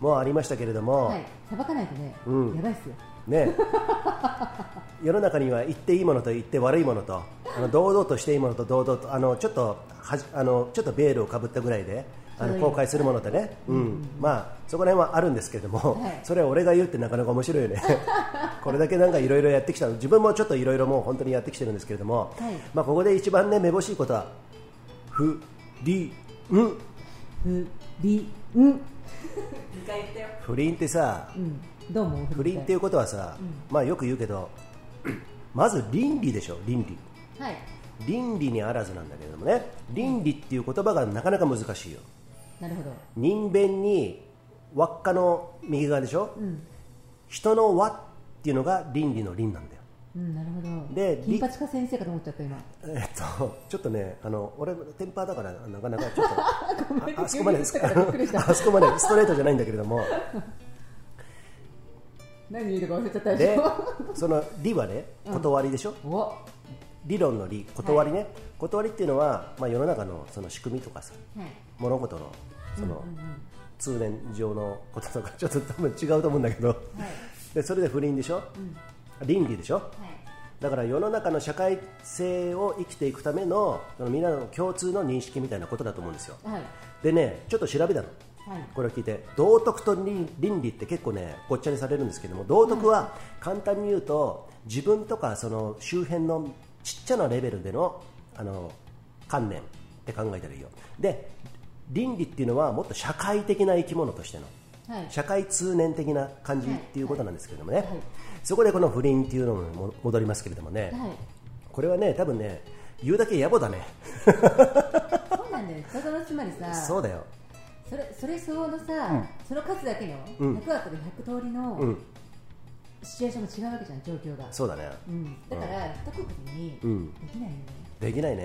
もありましたけれども、はい。さばかないとね、うん。やばいっすよ。ね。世の中には言っていいものと言って悪いものとあの堂々としていいものと堂々とあのちょっとはじあのちょっとベールをかぶったぐらいであの公開するものとね、うん。まあそこら辺はあるんですけれども、はい。それは俺が言うってなかなか面白いよね。これだけなんかいろいろやってきた。自分もちょっといろいろもう本当にやってきてるんですけれども、はい。まあここで一番ねめぼしいことはふりん。不倫うん不倫ってさうん。どう思う？不倫って。いうことはさ、まあよく言うけどまず倫理でしょ倫理。はい。倫理にあらずなんだけれどもね。倫理っていう言葉がなかなか難しいよなるほど。人弁に輪っかの右側でしょ、うん。人の輪っていうのが倫理の倫なんだよ。うんなるほど。で金八か先生かと思っちゃった今。えっと、ちょっとね、あの俺、テンパーだから、なかなかちょっと、ああそこまでですかあそこまでストレートじゃないんだけれども、何言うか忘れちゃったでしでょ、その理はね、断りでしょ、お。理論の理、断りね、断りっていうのは、まあ、世の中のその仕組みとかさ、はい。物事のその、通念上のこととか、ちょっと多分違うと思うんだけど、でそれで不倫でしょ、倫理でしょ？だから世の中の社会性を生きていくためのそのみんなの共通の認識みたいなことだと思うんですよ。はい。でねちょっと調べたの、はい。これを聞いて道徳と倫倫理って結構ねごっちゃにされるんですけども道徳は簡単に言うと自分とかその周辺のちっちゃなレベルでのあの観念って考えたらいいよ。で倫理っていうのはもっと社会的な生き物としてのはい。社会通念的な感じっていうことなんですけれどもね、はい。そこでこの不倫っていうのにも戻りますけれどもね、はい。これはね多分ね言うだけ野暮だね。そうなんだよ。だからつまりさそうだよ。それそれ相応のさ、その数だけのうん。100あったら100通りのうん。シチュエーションも違うわけじゃん状況が。そうだね。うん、だから一国にうん。できないよね、できないこれ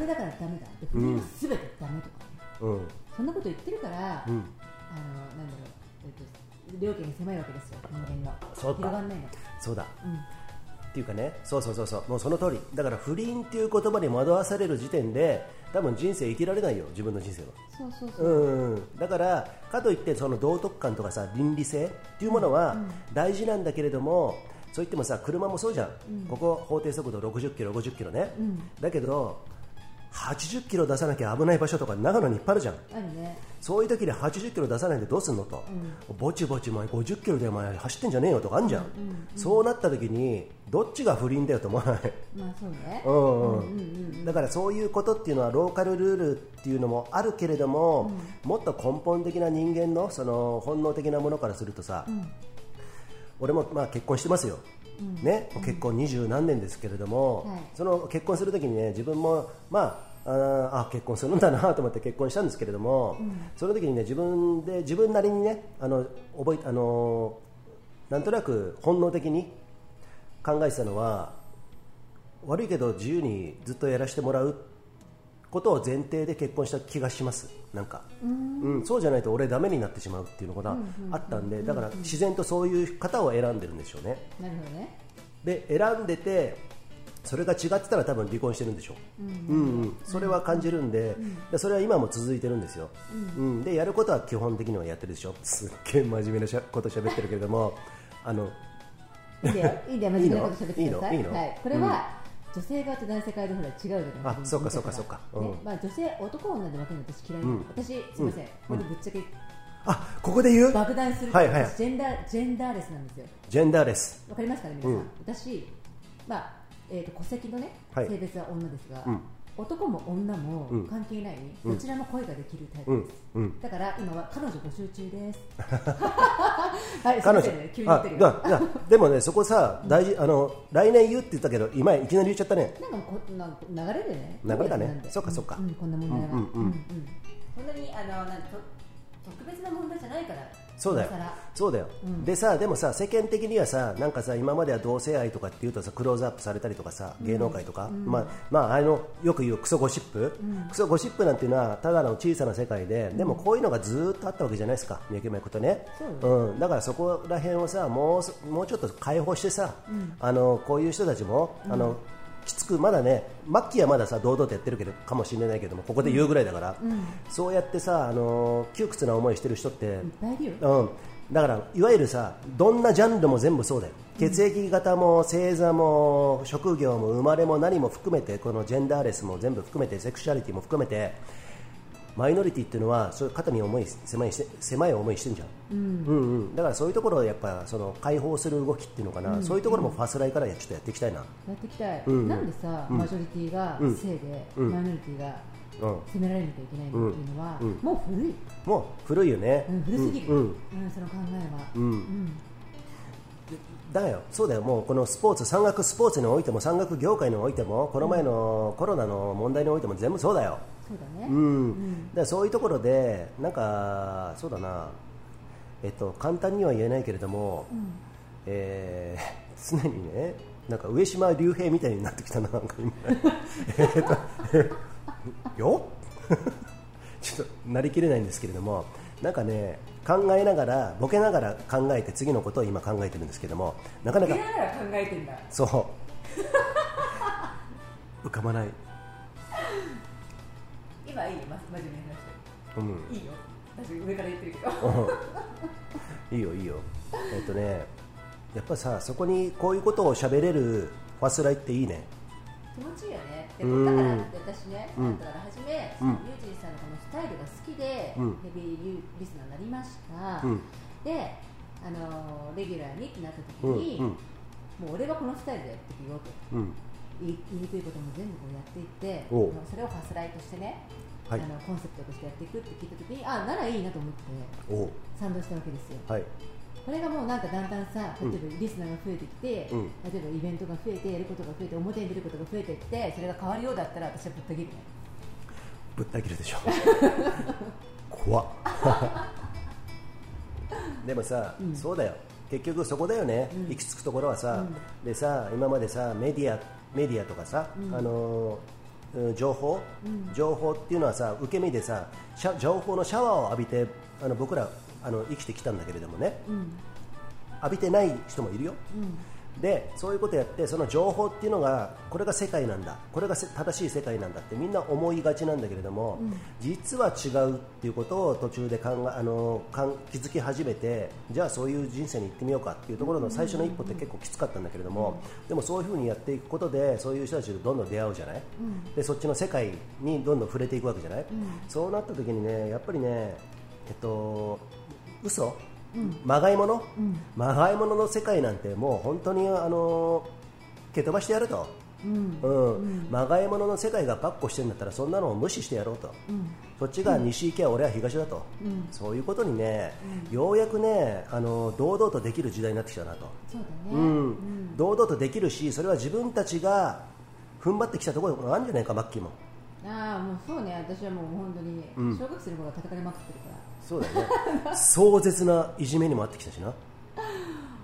ねだからダメだ。で不倫は全てダメとか、うんそんなこと言ってるから、うん。あのなんだろう、えっと、料金が狭いわけですよ人間のそうか。広がんないの。そうだ。うん。っていうかねそうそうそうそう。もうその通り。だから不倫っていう言葉に惑わされる時点で多分人生生きられないよ自分の人生は。そうそうそう、うん。うんだからかといってその道徳観とかさ倫理性っていうものは大事なんだけれども、そう言ってもさ車もそうじゃん、ここ法定速度60キロ50キロね、だけど80キロ出さなきゃ危ない場所とか長野にいっぱいあるじゃん。ね。そういう時に80キロ出さないでどうすんのと、ぼちぼち前50キロでお前走ってんじゃねえよとかあんじゃん、そうなった時にどっちが不倫だよと思わない、まあそうね。うんうんだからそういうことっていうのはローカルルールっていうのもあるけれども、もっと根本的な人間のその本能的なものからするとさ、俺もまあ結婚してますよ、ね、もう結婚二十何年ですけれども、はい。その結婚するときにね自分もまああーあ結婚するんだなと思って結婚したんですけれども、その時にね自分で自分なりにねあの覚えあのなんとなく本能的に考えてたのは悪いけど自由にずっとやらせてもらうことを前提で結婚した気がします。なんか。うん、そうじゃないと俺ダメになってしまうっていうのがあったんでだから自然とそういう方を選んでるんでしょうね。なるほどね。で選んでてそれが違ってたら多分離婚してるんでしょう、うん。うんそれは感じるんで,、でそれは今も続いてるんですよ、うん。でやることは基本的にはやってるでしょ。すっげえ真面目なしゃこと喋ってるけれどもあのいいんだよ。いいんだよ。真面目なこと喋ってください。いいの？いいの？はい、これは、女性側と男性側でほら違うじゃないあそうかそうかそうか。うん。ねまあ、女性男女で分けるの私嫌いなの、うん。私すみません、これぶっちゃけ。あここで言う？爆弾する。と、はいはい。私ジェンダージェンダーレスなんですよ。ジェンダーレス。わかりますかね皆さん、うん。私まあえー、と戸籍のね、はい。性別は女ですが、うん男も女もうん。関係ない、うん。どちらも恋ができるタイうんプです、うん。だから今は彼女募集中です。はい彼女。あに言ってるよ。でもねそこさ大事あの来年言うって言ったけど今いきなり言っちゃったね。なんかこなんか流れでね。流れだね。そっかそっか。うん、こんな問題は、うんうんうん。そんなにあのなんと特別な問題じゃないからそうだよ。そうだよ、うん。でさでもさ世間的にはさなんかさ今までは同性愛とかっていうとさクローズアップされたりとかさ芸能界とか、まあまああのよく言うクソゴシップ、クソゴシップなんていうのはただの小さな世界で、でもこういうのがずーっとあったわけじゃないですか。めきめことね。そううん、だからそこら辺をさもうそもうちょっと解放してさ、あのこういう人たちも、あのきつくまだねマッキーはまださ堂々とやってるけどかもしれないけどもここで言うぐらいだから、そうやってさあの窮屈な思いしてる人って、うん、だからいわゆるさどんなジャンルも全部そうだよ。血液型も星座も職業も生まれも何も含めてこのジェンダーレスも全部含めてセクシュアリティも含めてマイノリティっていうのはそういう肩身重い狭い狭い思いしてんじゃん、うん。うんだからそういうところをやっぱその解放する動きっていうのかな、そういうところもファーストライからちょっとやっていきたいな、やっていきたい、うん。なんでさ、マジョリティがうん。性で、うん。マイノリティがうん。攻められなきゃいけないのっていうのは、うん。うん。もう古い、もう古いよね、うん、古すぎる、ううんん。うんその考えは、うん。うん。だよ。そうだよ。もうこのスポーツ山岳スポーツにおいても山岳業界においてもこの前のコロナの問題においても全部そうだよ、そうだね、うん。だからそういうところでなんかそうだな。えっと簡単には言えないけれども、えー 常にねなんか上島竜兵みたいになってきたななんか今。えっとえよちょっとなりきれないんですけれどもなんかね考えながらボケながら考えて次のことを今考えてるんですけどもなかなかながら考えてんだ。そう。浮かばない、今いいよ。ま真面目な話うん、いいよ。私上から言ってるけど。いいよいいよ。えっとねやっぱさそこにこういうことを喋れるファスライっていいね。気持ちいいよね。だから私ね、うん。だから初め、うん。ユージンさんのこのスタイルが好きで、うん。ヘビーリスナーになりました、うん。であのレギュラーにってなった時うんに、うん。もう俺はこのスタイルでやっていくよと。うん。言いにくいことも全部こうやっていってそれをファスライとしてね、はいあのコンセプトとしてやっていくって聞いた時にあならいいなと思って賛同したわけですよ。はい。これがもうなんかだんだんさ例えばリスナーが増えてきて、うん。例えばイベントが増えてやることが増えて表に出ることが増えていってそれが変わるようだったら私はぶった切るね。ぶった切るでしょ。怖っ。でもさ、うん。そうだよ。結局そこだよね、うん。行き着くところはさ、うん。でさ今までさメディアメディアとかさ、うん。あのーうん情報、うん。情報っていうのはさ受け身でさ情報のシャワーを浴びてあの僕らあの生きてきたんだけれどもね。うん。浴びてない人もいるよ。うんでそういうことやってその情報っていうのがこれが世界なんだ。これがせ正しい世界なんだってみんな思いがちなんだけれども、うん。実は違うっていうことを途中で考えあの気づき始めてじゃあそういう人生に行ってみようかっていうところの最初の一歩って結構きつかったんだけれども、でもそういうふうにやっていくことでそういう人たちとどんどん出会うじゃない、うん。でそっちの世界にどんどん触れていくわけじゃない、ん。そうなった時にねやっぱりねえっと嘘？うんまがいもの、うん。まがいものの世界なんてもう本当にあの蹴飛ばしてやると、うん。うん。うん。まがいものの世界がばっこしてるんだったらそんなのを無視してやろうと、うん。そっちが西行けば俺は東だと、うん。そういうことにね、ようやくねあの堂々とできる時代になってきたなと、そうだね。うん。うん。堂々とできるしそれは自分たちが踏ん張ってきたところがあるんじゃないかマッキーも。ああもうそうね。私はもう本当にうん。小学生の頃から叩かれまくってるから、そうだよね。壮絶ないじめにもあってきたしな。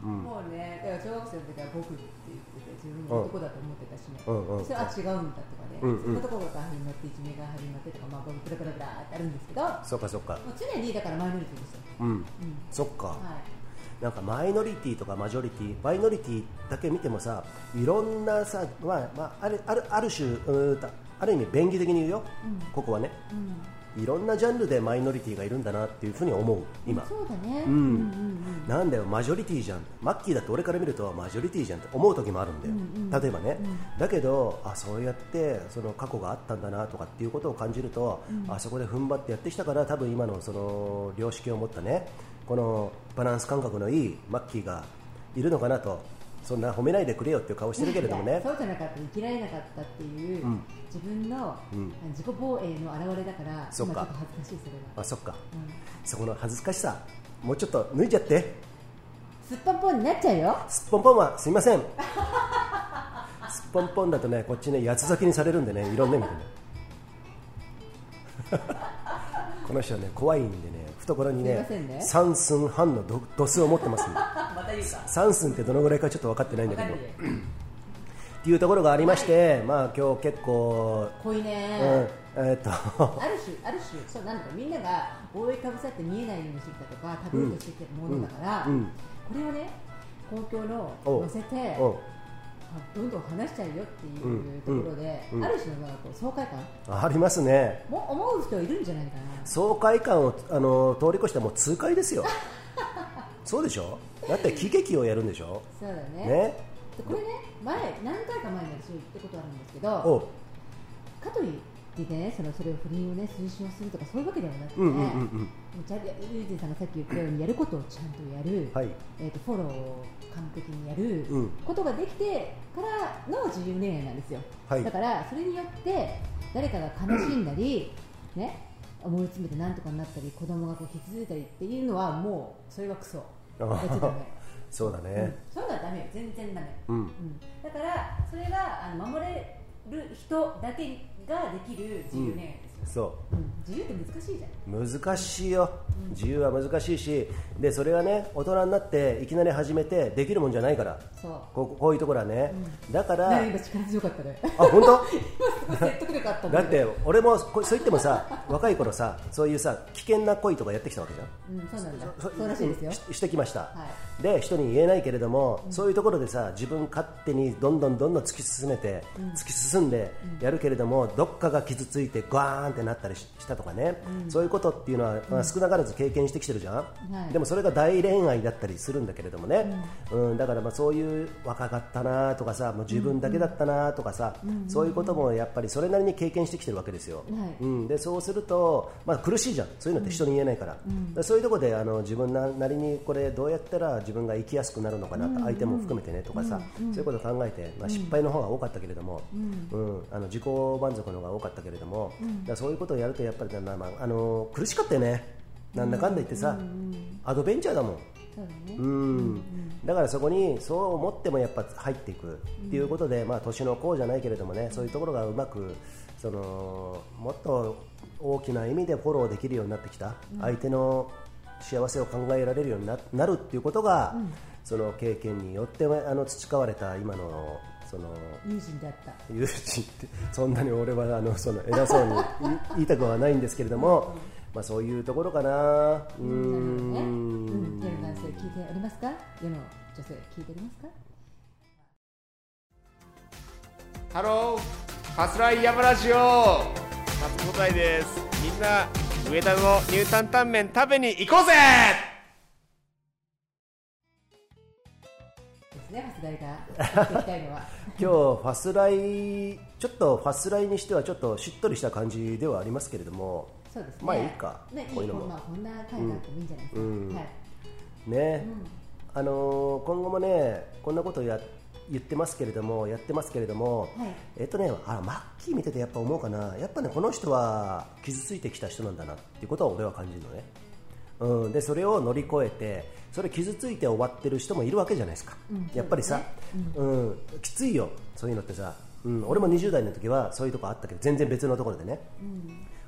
もうねだから小学生の時は僕って言ってて自分の男だと思ってたしね、うんうん。それは違うんだとかね、うんうん。そんなところから始まっていじめが始まってとかまあブラブラブラってあるんですけどもそっかそっか。う常にだからマイノリティですよ、うん。うん。そっか、はい。なんかマイノリティとかマジョリティマイノリティだけ見てもさいろんなさ、まあまあ、あるあるある種うーたある意味便宜的に言うよ、うん。ここはね。うんいろんなジャンルでマイノリティがいるんだなっていうふうに思う今、そうだね、うん。うんうんなんだよマジョリティじゃん。マッキーだって俺から見るとマジョリティじゃんって思う時もあるんだよ、うんうん例えばね、うん。だけどあそうやってその過去があったんだなとかっていうことを感じると、あそこで踏ん張ってやってきたから多分今のその良識を持ったねこのバランス感覚のいいマッキーがいるのかなとそんな褒めないでくれよっていう顔してるけれどもねそうじゃなかったら生きられなかったっていう、うん自分の、うん。自己防衛の表れだからそっか。今ちょっと恥ずかしいそれが、あそっか。うん、そこの恥ずかしさもうちょっと脱いじゃって。すっぽんぽんになっちゃうよ。すっぽんぽんはすいません。すっぽんぽんだとねこっちね八つ咲きにされるんでねいろんな意味でね。この人はね怖いんでね懐にね三寸半のドドスを持ってますんで。また言うか。三寸ってどのぐらいかちょっと分かってないんだけどっていうところがありまして、まあ今日結構、濃いうんね、えーっと。ある種ある種そうなんだかみんなが覆いかぶさって見えないようにしてきたとかタブーとしてきてるものだから、うんうん。これをね公共の載せてどんどん話しちゃうよっていうところで、うんうん。ある種のこう爽快感？ありますね。も思う人いるんじゃないかな。爽快感をあの通り越してもう痛快ですよ。そうでしょ？だって喜劇をやるんでしょ？そうだね。ね？でこれね前何回か前に私言ったことあるんですけどかといってねそのそれを不倫をね推奨するとかそういうわけではなくて、うんうんうんうん。ちゃんとユージンさんがさっき言ったようにやることをちゃんとやる、はい。えー、とフォローを完璧にやるうん。ことができてからの自由恋愛なんですよ、はい。だからそれによって誰かが悲しんだりね思い詰めてなんとかになったり子供がこう傷ついたりっていうのはもうそれはクソ。やっちゃダメそうだね、そういうのはダメよ。全然ダメ、うん。うん。だからそれがあの守れる人だけができる自由恋愛そう。ん。自由って難しいじゃん。う難しいよ、自由は難しいしでそれはね大人になっていきなり始めてできるもんじゃないから。そう。こうこういうところはね、だから、ね今力強かったね。あ本当？説得力あったんだって俺もこそう言ってもさ若い頃さそういうさ危険な恋とかやってきたわけじゃん。うん、そうなんだ。そうらしいですよ。ししてきました、はで人に言えないけれども、そういうところでさ自分勝手にどんどんどんどん突き進めて、突き進んでやるけれども、どっかが傷ついてガーンってなったりししたとかね、そういうことっていうのは、まあ、少なからず経験してきてるじゃん、はい。でもそれが大恋愛だったりするんだけれどもね、うん。だからまあそういう若かったなとかさもう自分だけだったなとかさ、そういうこともやっぱりそれなりに経験してきてるわけですよ、はい。うん、でそうすると、まあ、苦しいじゃん。そういうのって人に言えないから、だからそういうところであの自分ななりにこれどうやったら自分が生きやすくなるのかなと、相手も含めてねとかさ、そういうことを考えて、まあ、失敗の方が多かったけれども、うん。あの自己満足の方が多かったけれども、だからそういうことをやるとやっぱりな、まあ、あの苦しかったよね。なんだかんだ言ってさ、アドベンチャーだもん。そうだね。うん。だからそこにそう思ってもやっぱ入っていく。っていうことで、まあ、年の功じゃないけれどもねそういうところがうまくそのもっと大きな意味でフォローできるようになってきた、相手の幸せを考えられるようにななるっていうことが、その経験によってあの培われた今のその友人であった。友人ってそんなに俺はあのその偉そうに 言いたくはないんですけれども、まあ、そういうところかな。うーん。ねうん、世の男性聞いておりますか？世の女性聞いておりますか？ハロー。ファスライヤマラジオ。松本大です。みんな上田のニュータンタンメン食べに行こうぜね発題が。やっていきたいのは。今日ファスライちょっとファスライにしてはちょっとしっとりした感じではありますけれども。そうですね。まあいいかねこういうのも。こんなこんな回があってもいいんじゃないですか、うん。はい。ね、あのー今後もねこんなことや言ってますけれどもやってますけれども、はい。えっとねあマッキー見ててやっぱ思うかな。やっぱねこの人は傷ついてきた人なんだなっていうことは俺は感じるのね、うん、でそれを乗り越えてそれ傷ついて終わってる人もいるわけじゃないですか、やっぱりさ、うん。きついよ。そういうのってさ、うん、俺も20代の時はそういうとこあったけど全然別のところでね、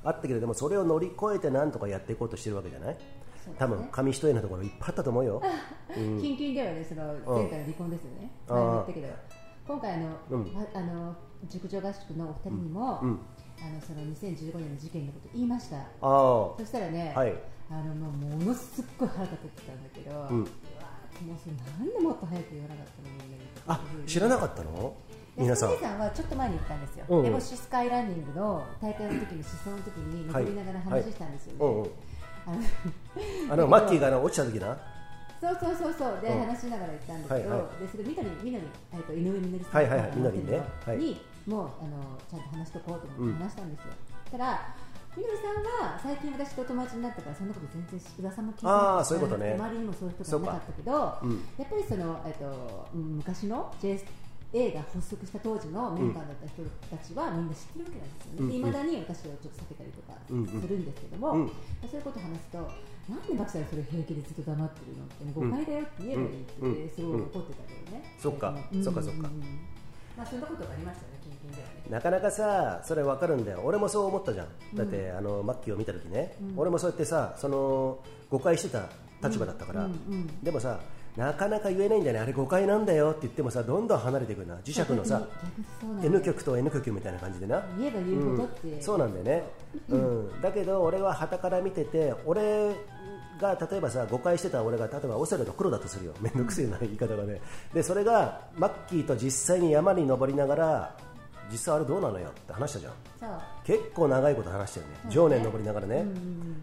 あったけれどもそれを乗り越えてなんとかやっていこうとしてるわけじゃない、多分紙一重なところいっぱいあったと思うよ、近々ではねその前回の離婚ですよね、うん前も言ったけど。今回あの、あの熟女合宿のお二人にも、うん。あのその2015年の事件のこと言いました。そしたらね、はいあのもうものすっごい腹立ってたんだけど、ん。うわーもうそれなんでもっと早く言わなかったのみんなにあ知らなかったの？皆さん。皆さんはちょっと前に行ったんですよ、うんうん。ネボシスカイランニングの大会の時に思想の時に登りながら話したんですよね、うんうん。あのあの マッキーがな落ちた時な。そうそうそうそう。で、うん。話しながら言ったんだけど、はいはでそれみのりみのりえっと井上みのりさんはいはいはい。みのりね。はい。にもうあのちゃんと話しとこうと思うん。って話したんですよ、たらみのりさんは最近私と友達になったからそんなこと全然噂も聞いてなあーかったそういうことね。周りにもそういう人がいなかったけど、うん。やっぱりその、えっと、うん昔の JA が発足した当時のメンバーだった人たちはみんな知ってるわけなんですよね。い、うん。ま、だに私をちょっと避けたりとかうんうんするんですけども、うん。そういうことを話すと、なんでマキさんそれ平気でずっと黙ってるのって、誤解だよって言えばいいってすごい怒ってたけどね。そっか。うんそっかそっか。うん。まあそん。なことがありましたねなかなかさそれ分かるんだよ。俺もそう思ったじゃん。だって、あのマッキーを見た時ね、俺もそうやってさその誤解してた立場だったから、でもさなかなか言えないんだよね。あれ誤解なんだよって言ってもさどんどん離れていくな。磁石のさ N 極と N 極みたいな感じでな。言えば言うほどって、そうなんだよね、うん、だけど俺は旗から見てて俺が例えばさ誤解してた俺が例えばオセロと黒だとするよ。面倒くせえな言い方がね。でそれがマッキーと実際に山に登りながら実際あれどうなのよって話したじゃん。結構長いこと話したよね。常年登りながらね、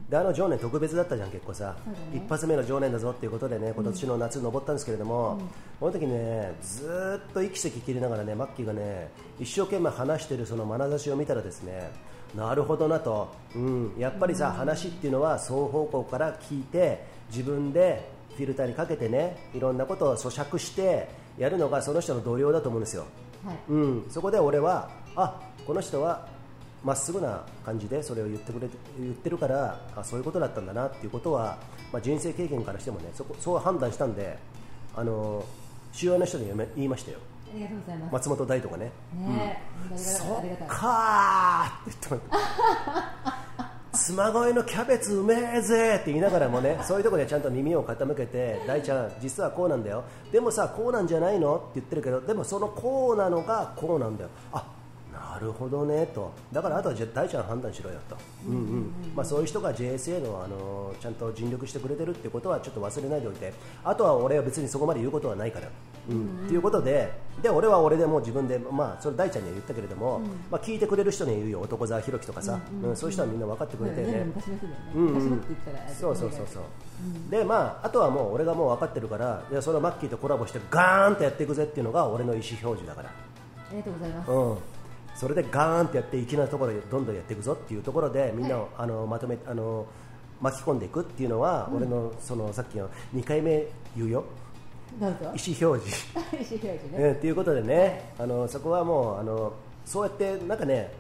であの常年特別だったじゃん結構さ、一発目の常年だぞっていうことでね今年の夏登ったんですけれども、この時ねずーっと息せき切りながらねマッキーがね一生懸命話してるその眼差しを見たらですねなるほどなと、うん、やっぱりさ、話っていうのは双方向から聞いて自分でフィルターにかけてねいろんなことを咀嚼してやるのがその人の度量だと思うんですよ。はい。うん、そこで俺はあこの人はまっすぐな感じでそれを言ってくれて言ってるからあそういうことだったんだなっていうことは、まあ、人生経験からしてもねそこそう判断したんであの主要な人に言め言いましたよ。ありがとうございます。松本大とかね。ねえ、そありがたいっかーって言ってました 妻越のキャベツうめえぜって言いながらもねそういうところでちゃんと耳を傾けて大ちゃん実はこうなんだよ。でもさこうなんじゃないの？って言ってるけどでもそのこうなのがこうなんだよ。あなるほどねと。だからあとは大ちゃん判断しろよと、うんうん。まあ、そういう人が JSA の、あのちゃんと尽力してくれてるってことはちょっと忘れないでおいて。あとは俺は別にそこまで言うことはないから、うん。っていうことでで俺は俺でもう自分で、まあ、それ大ちゃんには言ったけれども、まあ、聞いてくれる人には言うよ。男沢弘樹とかさ、うん。そういう人はみんな分かってくれてね、ね、うん。うんそうそうそうそう、でまああとはもう俺がもう分かってるからいやそのマッキーとコラボしてガーンとやっていくぜっていうのが俺の意思表示だから。ありがとうございます、うんそれでガーンってやって粋なところでどんどんやっていくぞっていうところでみんなを、あのまとめあの巻き込んでいくっていうのは、俺のそのさっきの2回目言うよ。意思表示、意思表示ね、えーっていうことでね、あのそこはもうあのそうやってなんかね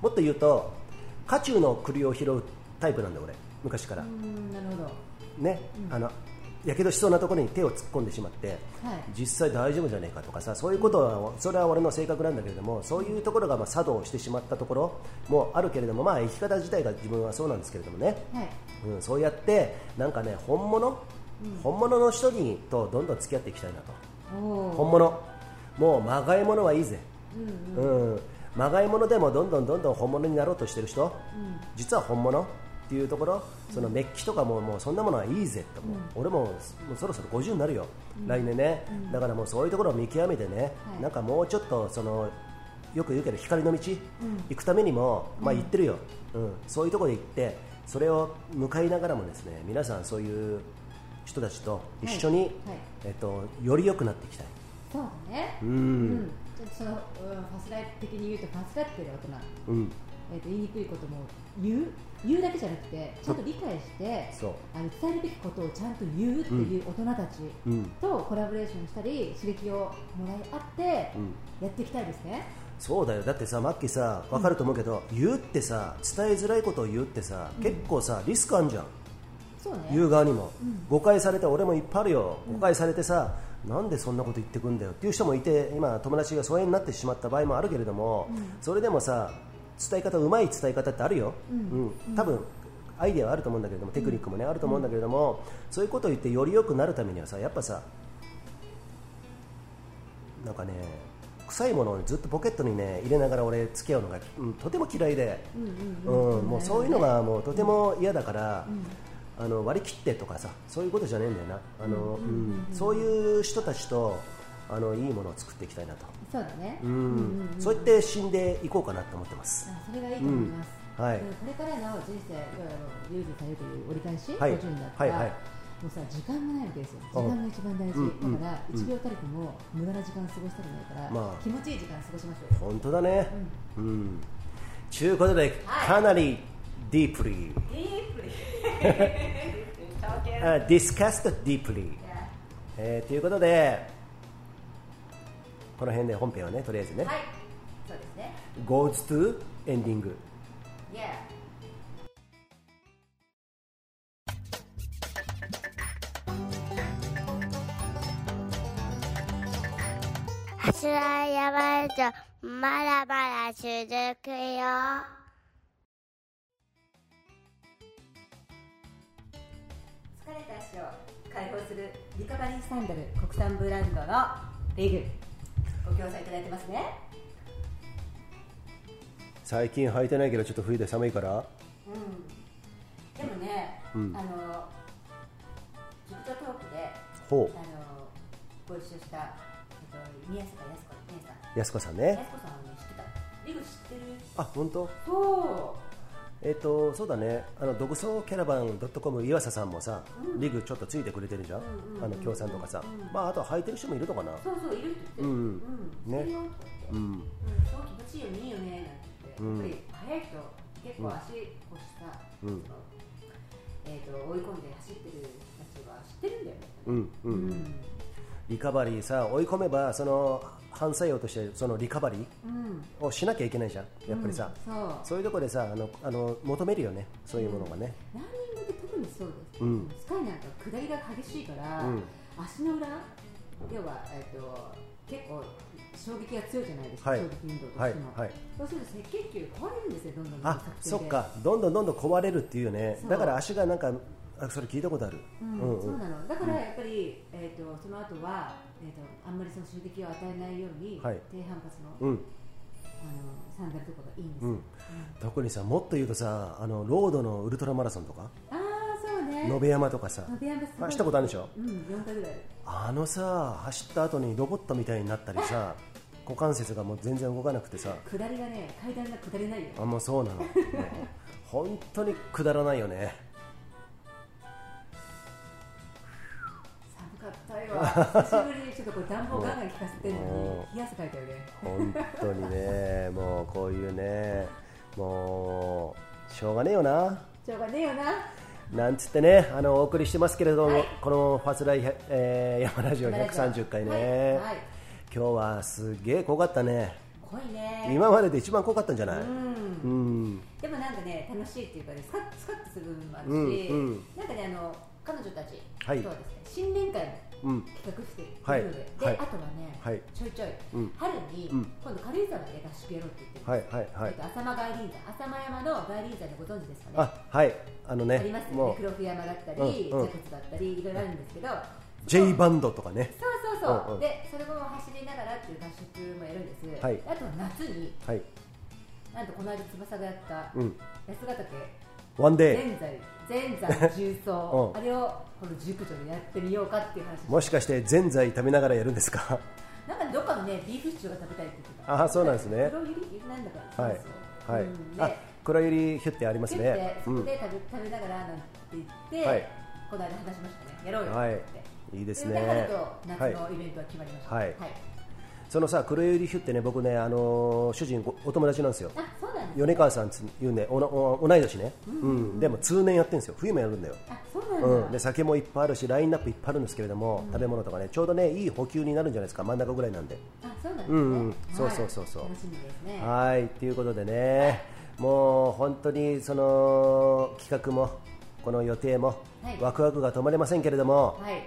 もっと言うと渦中の栗を拾うタイプなんだ俺。昔から、うんなるほど。ね、あのやけどしそうなところに手を突っ込んでしまって、はい。実際大丈夫じゃねえかとかさそういうことはそれは俺の性格なんだけれどもそういうところがまあ作動してしまったところもあるけれどもまあ生き方自体が自分はそうなんですけれどもね、はい。うん、そうやってなんかね本物、本物の人にとどんどん付き合っていきたいなと。本物。もうまがいものはいいぜ、うんまがいものでもどんどんどんどん本物になろうとしてる人、実は本物っていうところそのメッキとかももうそんなものはいいぜと、もう俺ももうそろそろ50になるよ、来年ね、だからもうそういうところを見極めてね、はい。なんかもうちょっとそのよく言うけど光の道、行くためにも、まあ、言ってるよ、うん。そういうところで行ってそれを向かいながらもですね皆さんそういう人たちと一緒に、はい。はい。えっと、より良くなっていきたい。そうだね。うん。その、うん、ファスライ的に言うとファスラってる大人うん。えー、と言いにくいことも言う？言うだけじゃなくてちゃんと理解してそう。あの伝えるべきことをちゃんと言うっていう大人たちうん。とコラボレーションしたり刺激をもらい合ってうん。やっていきたいですね、そうだよ。だってさマッキーさ分かると思うけど、言うってさ伝えづらいことを言うってさ、結構さリスクあるじゃん。そうね。言う側にも、誤解されて俺もいっぱいあるよ。誤解されてさ、なんでそんなこと言ってくんだよっていう人もいて今友達が疎遠になってしまった場合もあるけれども、それでもさ伝え方うまい伝え方ってあるよ、うん。多分アイデアはあると思うんだけれどもテクニックもね、あると思うんだけれども、そういうことを言ってより良くなるためにはさやっぱさなんかね臭いものをずっとポケットにね入れながら俺付き合うのが、うんとても嫌いで、うんもうそういうのがもうとても嫌だから、あの割り切ってとかさそういうことじゃねえんだよな。あの、うん。そういう人たちとあのいいものを作っていきたいなと、そうだね、うん。そうやって死んでいこうかなと思ってます。あそれがいいと思います、うん。はい。これからの人生ユーズされるという折り返し、はい。50になったら、はいはい。もうさ時間もないわけですよ。あ時間が一番大事、うんうん。だから1秒たりとも無駄な時間過ごしたくないから、まあ。気持ちいい時間過ごしましょうよ。本当だね。うん。ちゅうことで、かなりディープリー。uh, discussed deeply、えーということで、この辺で本編はね、とりあえずね、はい。そうですね。Goes to エンディング。Yeah 柱山へとまだまだ続くよ。疲れた足を解放するリカバリーサンダル国産ブランドのリグご協賛いただいてますね。最近履いてないけど、ちょっと冬で寒いから、でもね、うん。あのジプトトークでほあのご一緒した、えっと、宮坂靖子姉さん。う、安子さんね。靖子さん知ってた。リグ知ってる。あ、本当？そえっ、と、そうだね、あの、独創キャラバン .com 岩佐さんもさ、リグちょっとついてくれてるじゃん、あの、協賛とかさ、まあ、あとは履いてる人もいるのかな。うそうそういるって言ってるうんね。うん。うん、そう気持ちいいよねいいよね。なんて言って、うんやっぱり速い人結構足腰さ、うん。えー、と追い込んで走ってる人たちは知ってるんだよね、うん、うん。うん。リカバリーさ追い込めばその反作用としてそのリカバリー、うん。をしなきゃいけないじゃん。やっぱりさ、うんそう。そういうところでさあのあの求めるよね。そういうものがね、ランニングって特にそうです、うん。スカイなんか下りが激しいから、うん。足の裏要は、えっと結構衝撃が強いじゃないですか、はい。衝撃運動としても、はい。はい。そうすると赤血球壊れるんですよどんどんあそっか。どんどんどんどん壊れるっていうね。だから足がなんかあそれ聞いたことある、うんうんうん。そうなの。だからやっぱり、えー、とその後は、えー、とあんまりその衝撃を与えないように、はい。低反発の,、うん。あのサンダルとかがいいんですよ、うん、特にさもっと言うとさあのロードのウルトラマラソンとか。ああそうね。野辺山とかさ。野辺山すごい。あしたことあるでしょ？うん4回ぐらい。あのさ走った後にロボットみたいになったりさ 股関節がもう全然動かなくてさ。下りがね階段が下れないよ。あもうそうなの。本当にくだらないよね久しぶりにちょっとこう暖房ガンガン効かせてるのもに冷や汗かいたよね。本当にねもうこういうねもうしょうがねえよな。しょうがねえよな。なんつってねあのお送りしてますけれども、はい。このファスライ、えー、山ラジオ130回ね、はいはい。今日はすげえ濃かったね。濃いね。今までで一番濃かったんじゃない、うん。うん。でもなんかね楽しいっていうかねスカッスカッとする部分もあるし、うんうん。なんかねあの彼女たちはい。とはですね新年会企画してい。るので、はいで、はい。あとはね、はい。ちょいちょい、うん。春に、うん。今度軽井沢で合宿やろうって言ってるんですはいはいはい。と浅間外輪山浅間山の外輪山でご存知ですかね？あはい。あのねありますよね。黒布山だったり、うんうん。ジだったりいろいろあるんですけど J バンドとかね。そうそうそう、うんうん。でそれも走りながらっていう合宿もやるんです、はい。あとは夏にはい。なんとこの間翼がやったうん。八ヶ岳。ワンデー全在全山重曹、うん。あれをこの熟女でやってみようかっていう話。もしかしてぜんざい食べながらやるんですか？なんかどっかのねビーフシチューが食べたいって言ってたあそうなんですね。黒百合なんだからはい。はい、うん。であ黒百合ヒュッてありますピュッねてそこで食べ,、食べながらなんて言って、はい。この間話しましたね。やろうよってはい。いいですそれで春ねと夏はい。のイベントは決まりました、はいそのさ黒百合ヒュってね僕ねあのー主人ごお友達なんですよ。あそうなんです米川さんついうねおなお同い年ね、うん。でも通年やってるんですよ。冬もやるんだよ。あそうなんだ、うん、で酒もいっぱいあるしラインナップいっぱいあるんですけれども、食べ物とかねちょうどねいい補給になるんじゃないですか。真ん中ぐらいなんで。あそうなんですね、うんそうそうそうそう。楽しみですね。はい。ということでねもう本当にその企画もこの予定も、はい。ワクワクが止まりませんけれどもはい。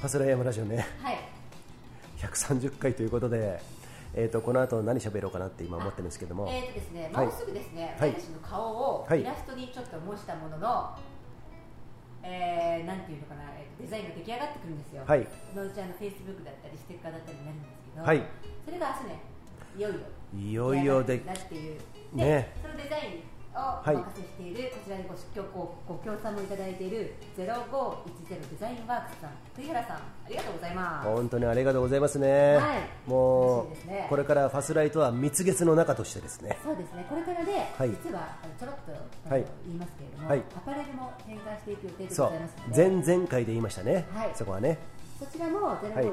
ファスライヤムラジオね。はい130回ということで、えー、とこの後何喋ろうかなって今思ってるんですけども、えーとですね、はい。もうすぐですね、はい。私の顔をはい。イラストにちょっと模したものの、えー、なんていうのかな、デザインが出来上がってくるんですよ。はい。そのうちあのフェイスブックだったりステッカーだったりになるんですけど、はい。それが明日ね、いよいよいよいよ。で、ね。そのデザインをおい。任せしている、こちらにごごごご協賛もいただいている0510デザインワークスさん、栗原さん、ありがとうございます。本当にありがとうございますね、はい。も嬉しいですね。うこれからファスライとは蜜月の中としてですね。そうですね、これからで、はい。実はちょろっとはい。言いますけれども、はい。アパレルも展開していく予定でございますので、前々回で言いましたね、はい。そこはね。そちらも0510さんの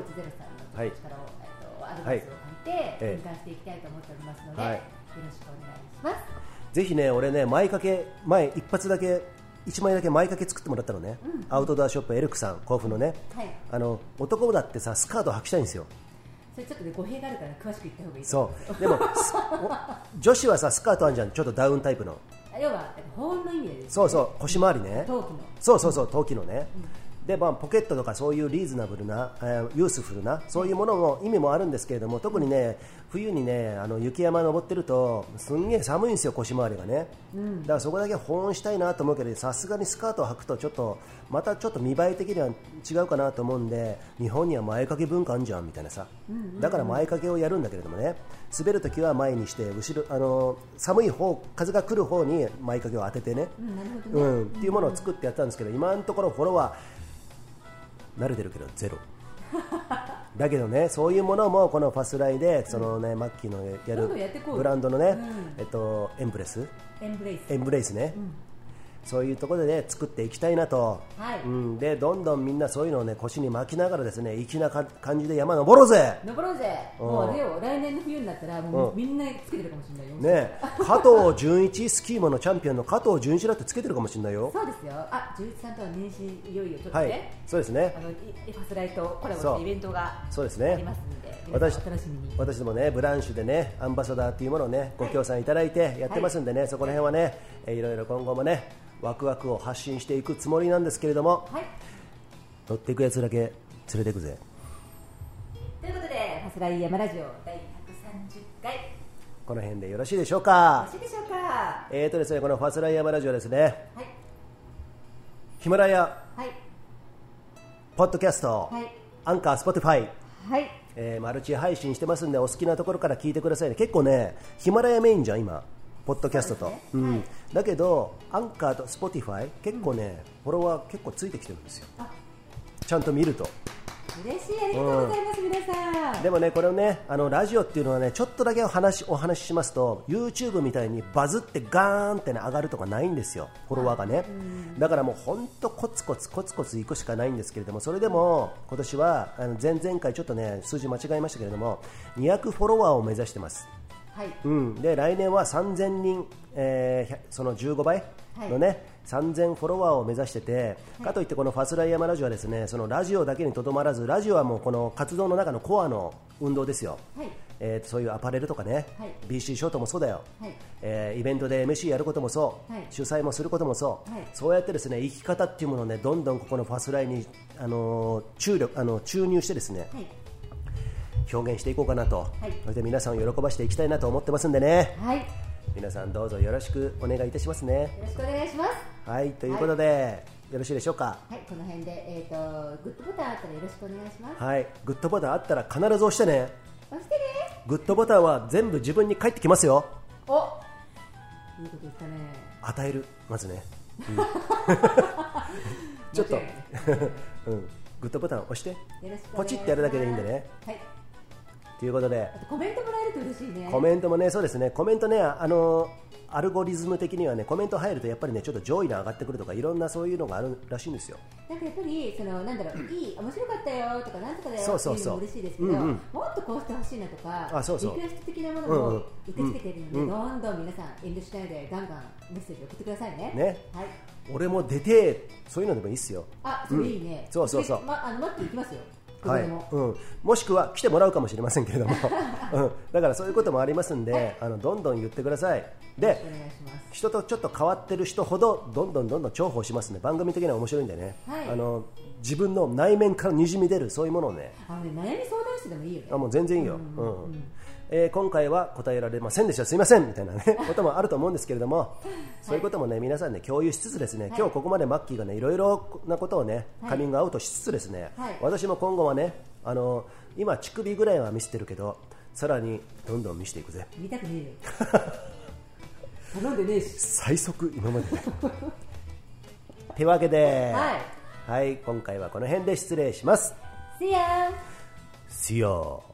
はい。力を、えっとアドバイスを借りて、ええ。展開していきたいと思っておりますので、はい。よろしくお願いします。ぜひね、俺ね、前掛け、前一発だけ、一枚だけ前掛け作ってもらったのね、アウトドアショップエルクさん、甲府のね、はい。あの男だってさ、スカート履きたいんですよ、それちょっとね、語弊があるから詳しく言った方がいいとそう、でも、女子はさ、スカートあるじゃん、ちょっとダウンタイプの、あ要は、保温の意味でね、そうそう、腰回りね。そうそうそう、陶器のね。でまあ、ポケットとかそういうリーズナブルな、えーユースフルなそういうものも意味もあるんですけれども特にね冬にねあの雪山登ってるとすんげえ寒いんですよ腰回りがね、だからそこだけ保温したいなと思うけどさすがにスカートを履くとちょっとまたちょっと見栄え的には違うかなと思うんで日本には前掛け文化あんじゃんみたいなさ、だから前掛けをやるんだけれどもね。滑るときは前にして後ろあの寒い方風が来る方に前掛けを当ててね、うん、ね。うん、っていうものを作ってやったんですけど、今のところフォロワー慣れてるけどゼロ。だけどねそういうものもこのファスライでそのね、マッキーのやるブランドのね、うん。えっとエンブレス。エンブレイス。エンブレイスね、そういうところで、ね、作っていきたいなと、はい。うん、でどんどんみんなそういうのを、ね、腰に巻きながらですね粋なか感じで山登ろうぜ、登ろうぜ。うん。もうあれよ来年の冬になったらもううん。みんなつけてるかもしれないよ。ね、加藤純一スキーモのチャンピオンの加藤純一だってつけてるかもしれないよ。そうですよ。あ純一さんとは年始いよいよちょっとはい。ね、そうですね。あのいファスライとコラボしたイベントがそうですね。ありますんで皆私私どもねブランシュでねアンバサダーっていうものをねご協賛いただいてやってますんでね、そこら辺はね、えーいろいろ今後もねワクワクを発信していくつもりなんですけれどもはい。乗っていくやつだけ連れていくぜ。ということでファスライ山ラジオよ第130回。よこの辺でよろしいでしょうか？ろしいでしょうか？えーとですねこのファスライヤマラジオですねはい。ヒマラヤはい。ポッドキャスト、はい。アンカースポティファイはい。えーマルチ配信してますんでお好きなところから聞いてくださいね。結構ねヒマラヤメインじゃん今ポッドキャストと。う、んだけどアンカーとスポティファイ結構ね、フォロワー結構ついてきてるんですよ。ちゃんと見ると。嬉しい。ありがとうございます、皆さん。でもねこれをねあのラジオっていうのはねちょっとだけお話お話ししますと YouTube みたいにバズってガーンってね上がるとかないんですよ。フォロワーがね。だからもう本当コツコツコツコツいくしかないんですけれどもそれでも今年はあの前々回ちょっとね数字間違えましたけれども200フォロワーを目指してますはい。うん、で来年は3000人、えーその15倍のね、3000フォロワーを目指してて、かといってこのファスライヤマラジオはですねそのラジオだけにとどまらずラジオはもうこの活動の中のコアの運動ですよ、はい。えーそういうアパレルとかね、はい。BC ショートもそうだよ、はい。えーイベントで MC やることもそう、はい。主催もすることもそう、はい。そうやってですね生き方っていうものをねどんどんここのファスライに、あのー注力あの注入してですね、はい表現していこうかなと、はい。そして皆さんを喜ばしていきたいなと思ってますんでね。はい。よ皆さんどうぞよろしくお願いいたしますね。ろしくお願いします。はいということで、よろしいでしょうか？はいこの辺でえっ、とグッドボタンあったらよろしくお願いします。はいグッドボタンあったら必ず押してね。押してね。グッドボタンは全部自分に返ってきますよ。おいいこと言ったね。与える？まずね、うん。ちょっと、うん、グッドボタン押して。ポチってやるだけでいいんでね。はいということで。コメントもらえると嬉しいね。コメントもねそうですね。コメントねあのアルゴリズム的にはねコメント入るとやっぱりねちょっと上位に上がってくるとかいろんなそういうのがあるらしいんですよ。なんかやっぱりそのなんだろういい面白かったよとかなんとかだよそうそうそう。っていうのも嬉しいですけど、うんうん。もっとこうしてほしいなとかあそうそう。リクエスト的なものうんうん。も受け付けているので、うんどんどん皆さん遠慮しないでガンガンメッセージ送ってくださいね。ね。はい。俺も出てそういうのでもいいっすよ。あそれいいね、そうそうそう。でまあの待っていきますよはい。うん、もしくは来てもらうかもしれませんけれども、うん、だからそういうこともありますんで、あのどんどん言ってください。で人とちょっと変わってる人ほどどんどんどんどん重宝しますね。番組的には面白いんでね、はい。あの自分の内面からにじみ出るそういうものをね。あのね悩み相談室でもいいよね。あもう全然いいよ、うんえー今回は答えられませんでした。すいません。みたいな、ね、こともあると思うんですけれども、そういうこともね皆さんね共有しつつですね、今日ここまでマッキーがねいろいろなことをねカミングアウトしつつですね、はい。私も今後はねあの今乳首ぐらいは見せてるけどさらにどんどん見せていくぜ。見たくねえよ。頼んでねえし。最速今までというわけで、はい。はい、今回はこの辺で失礼します。See ya! See you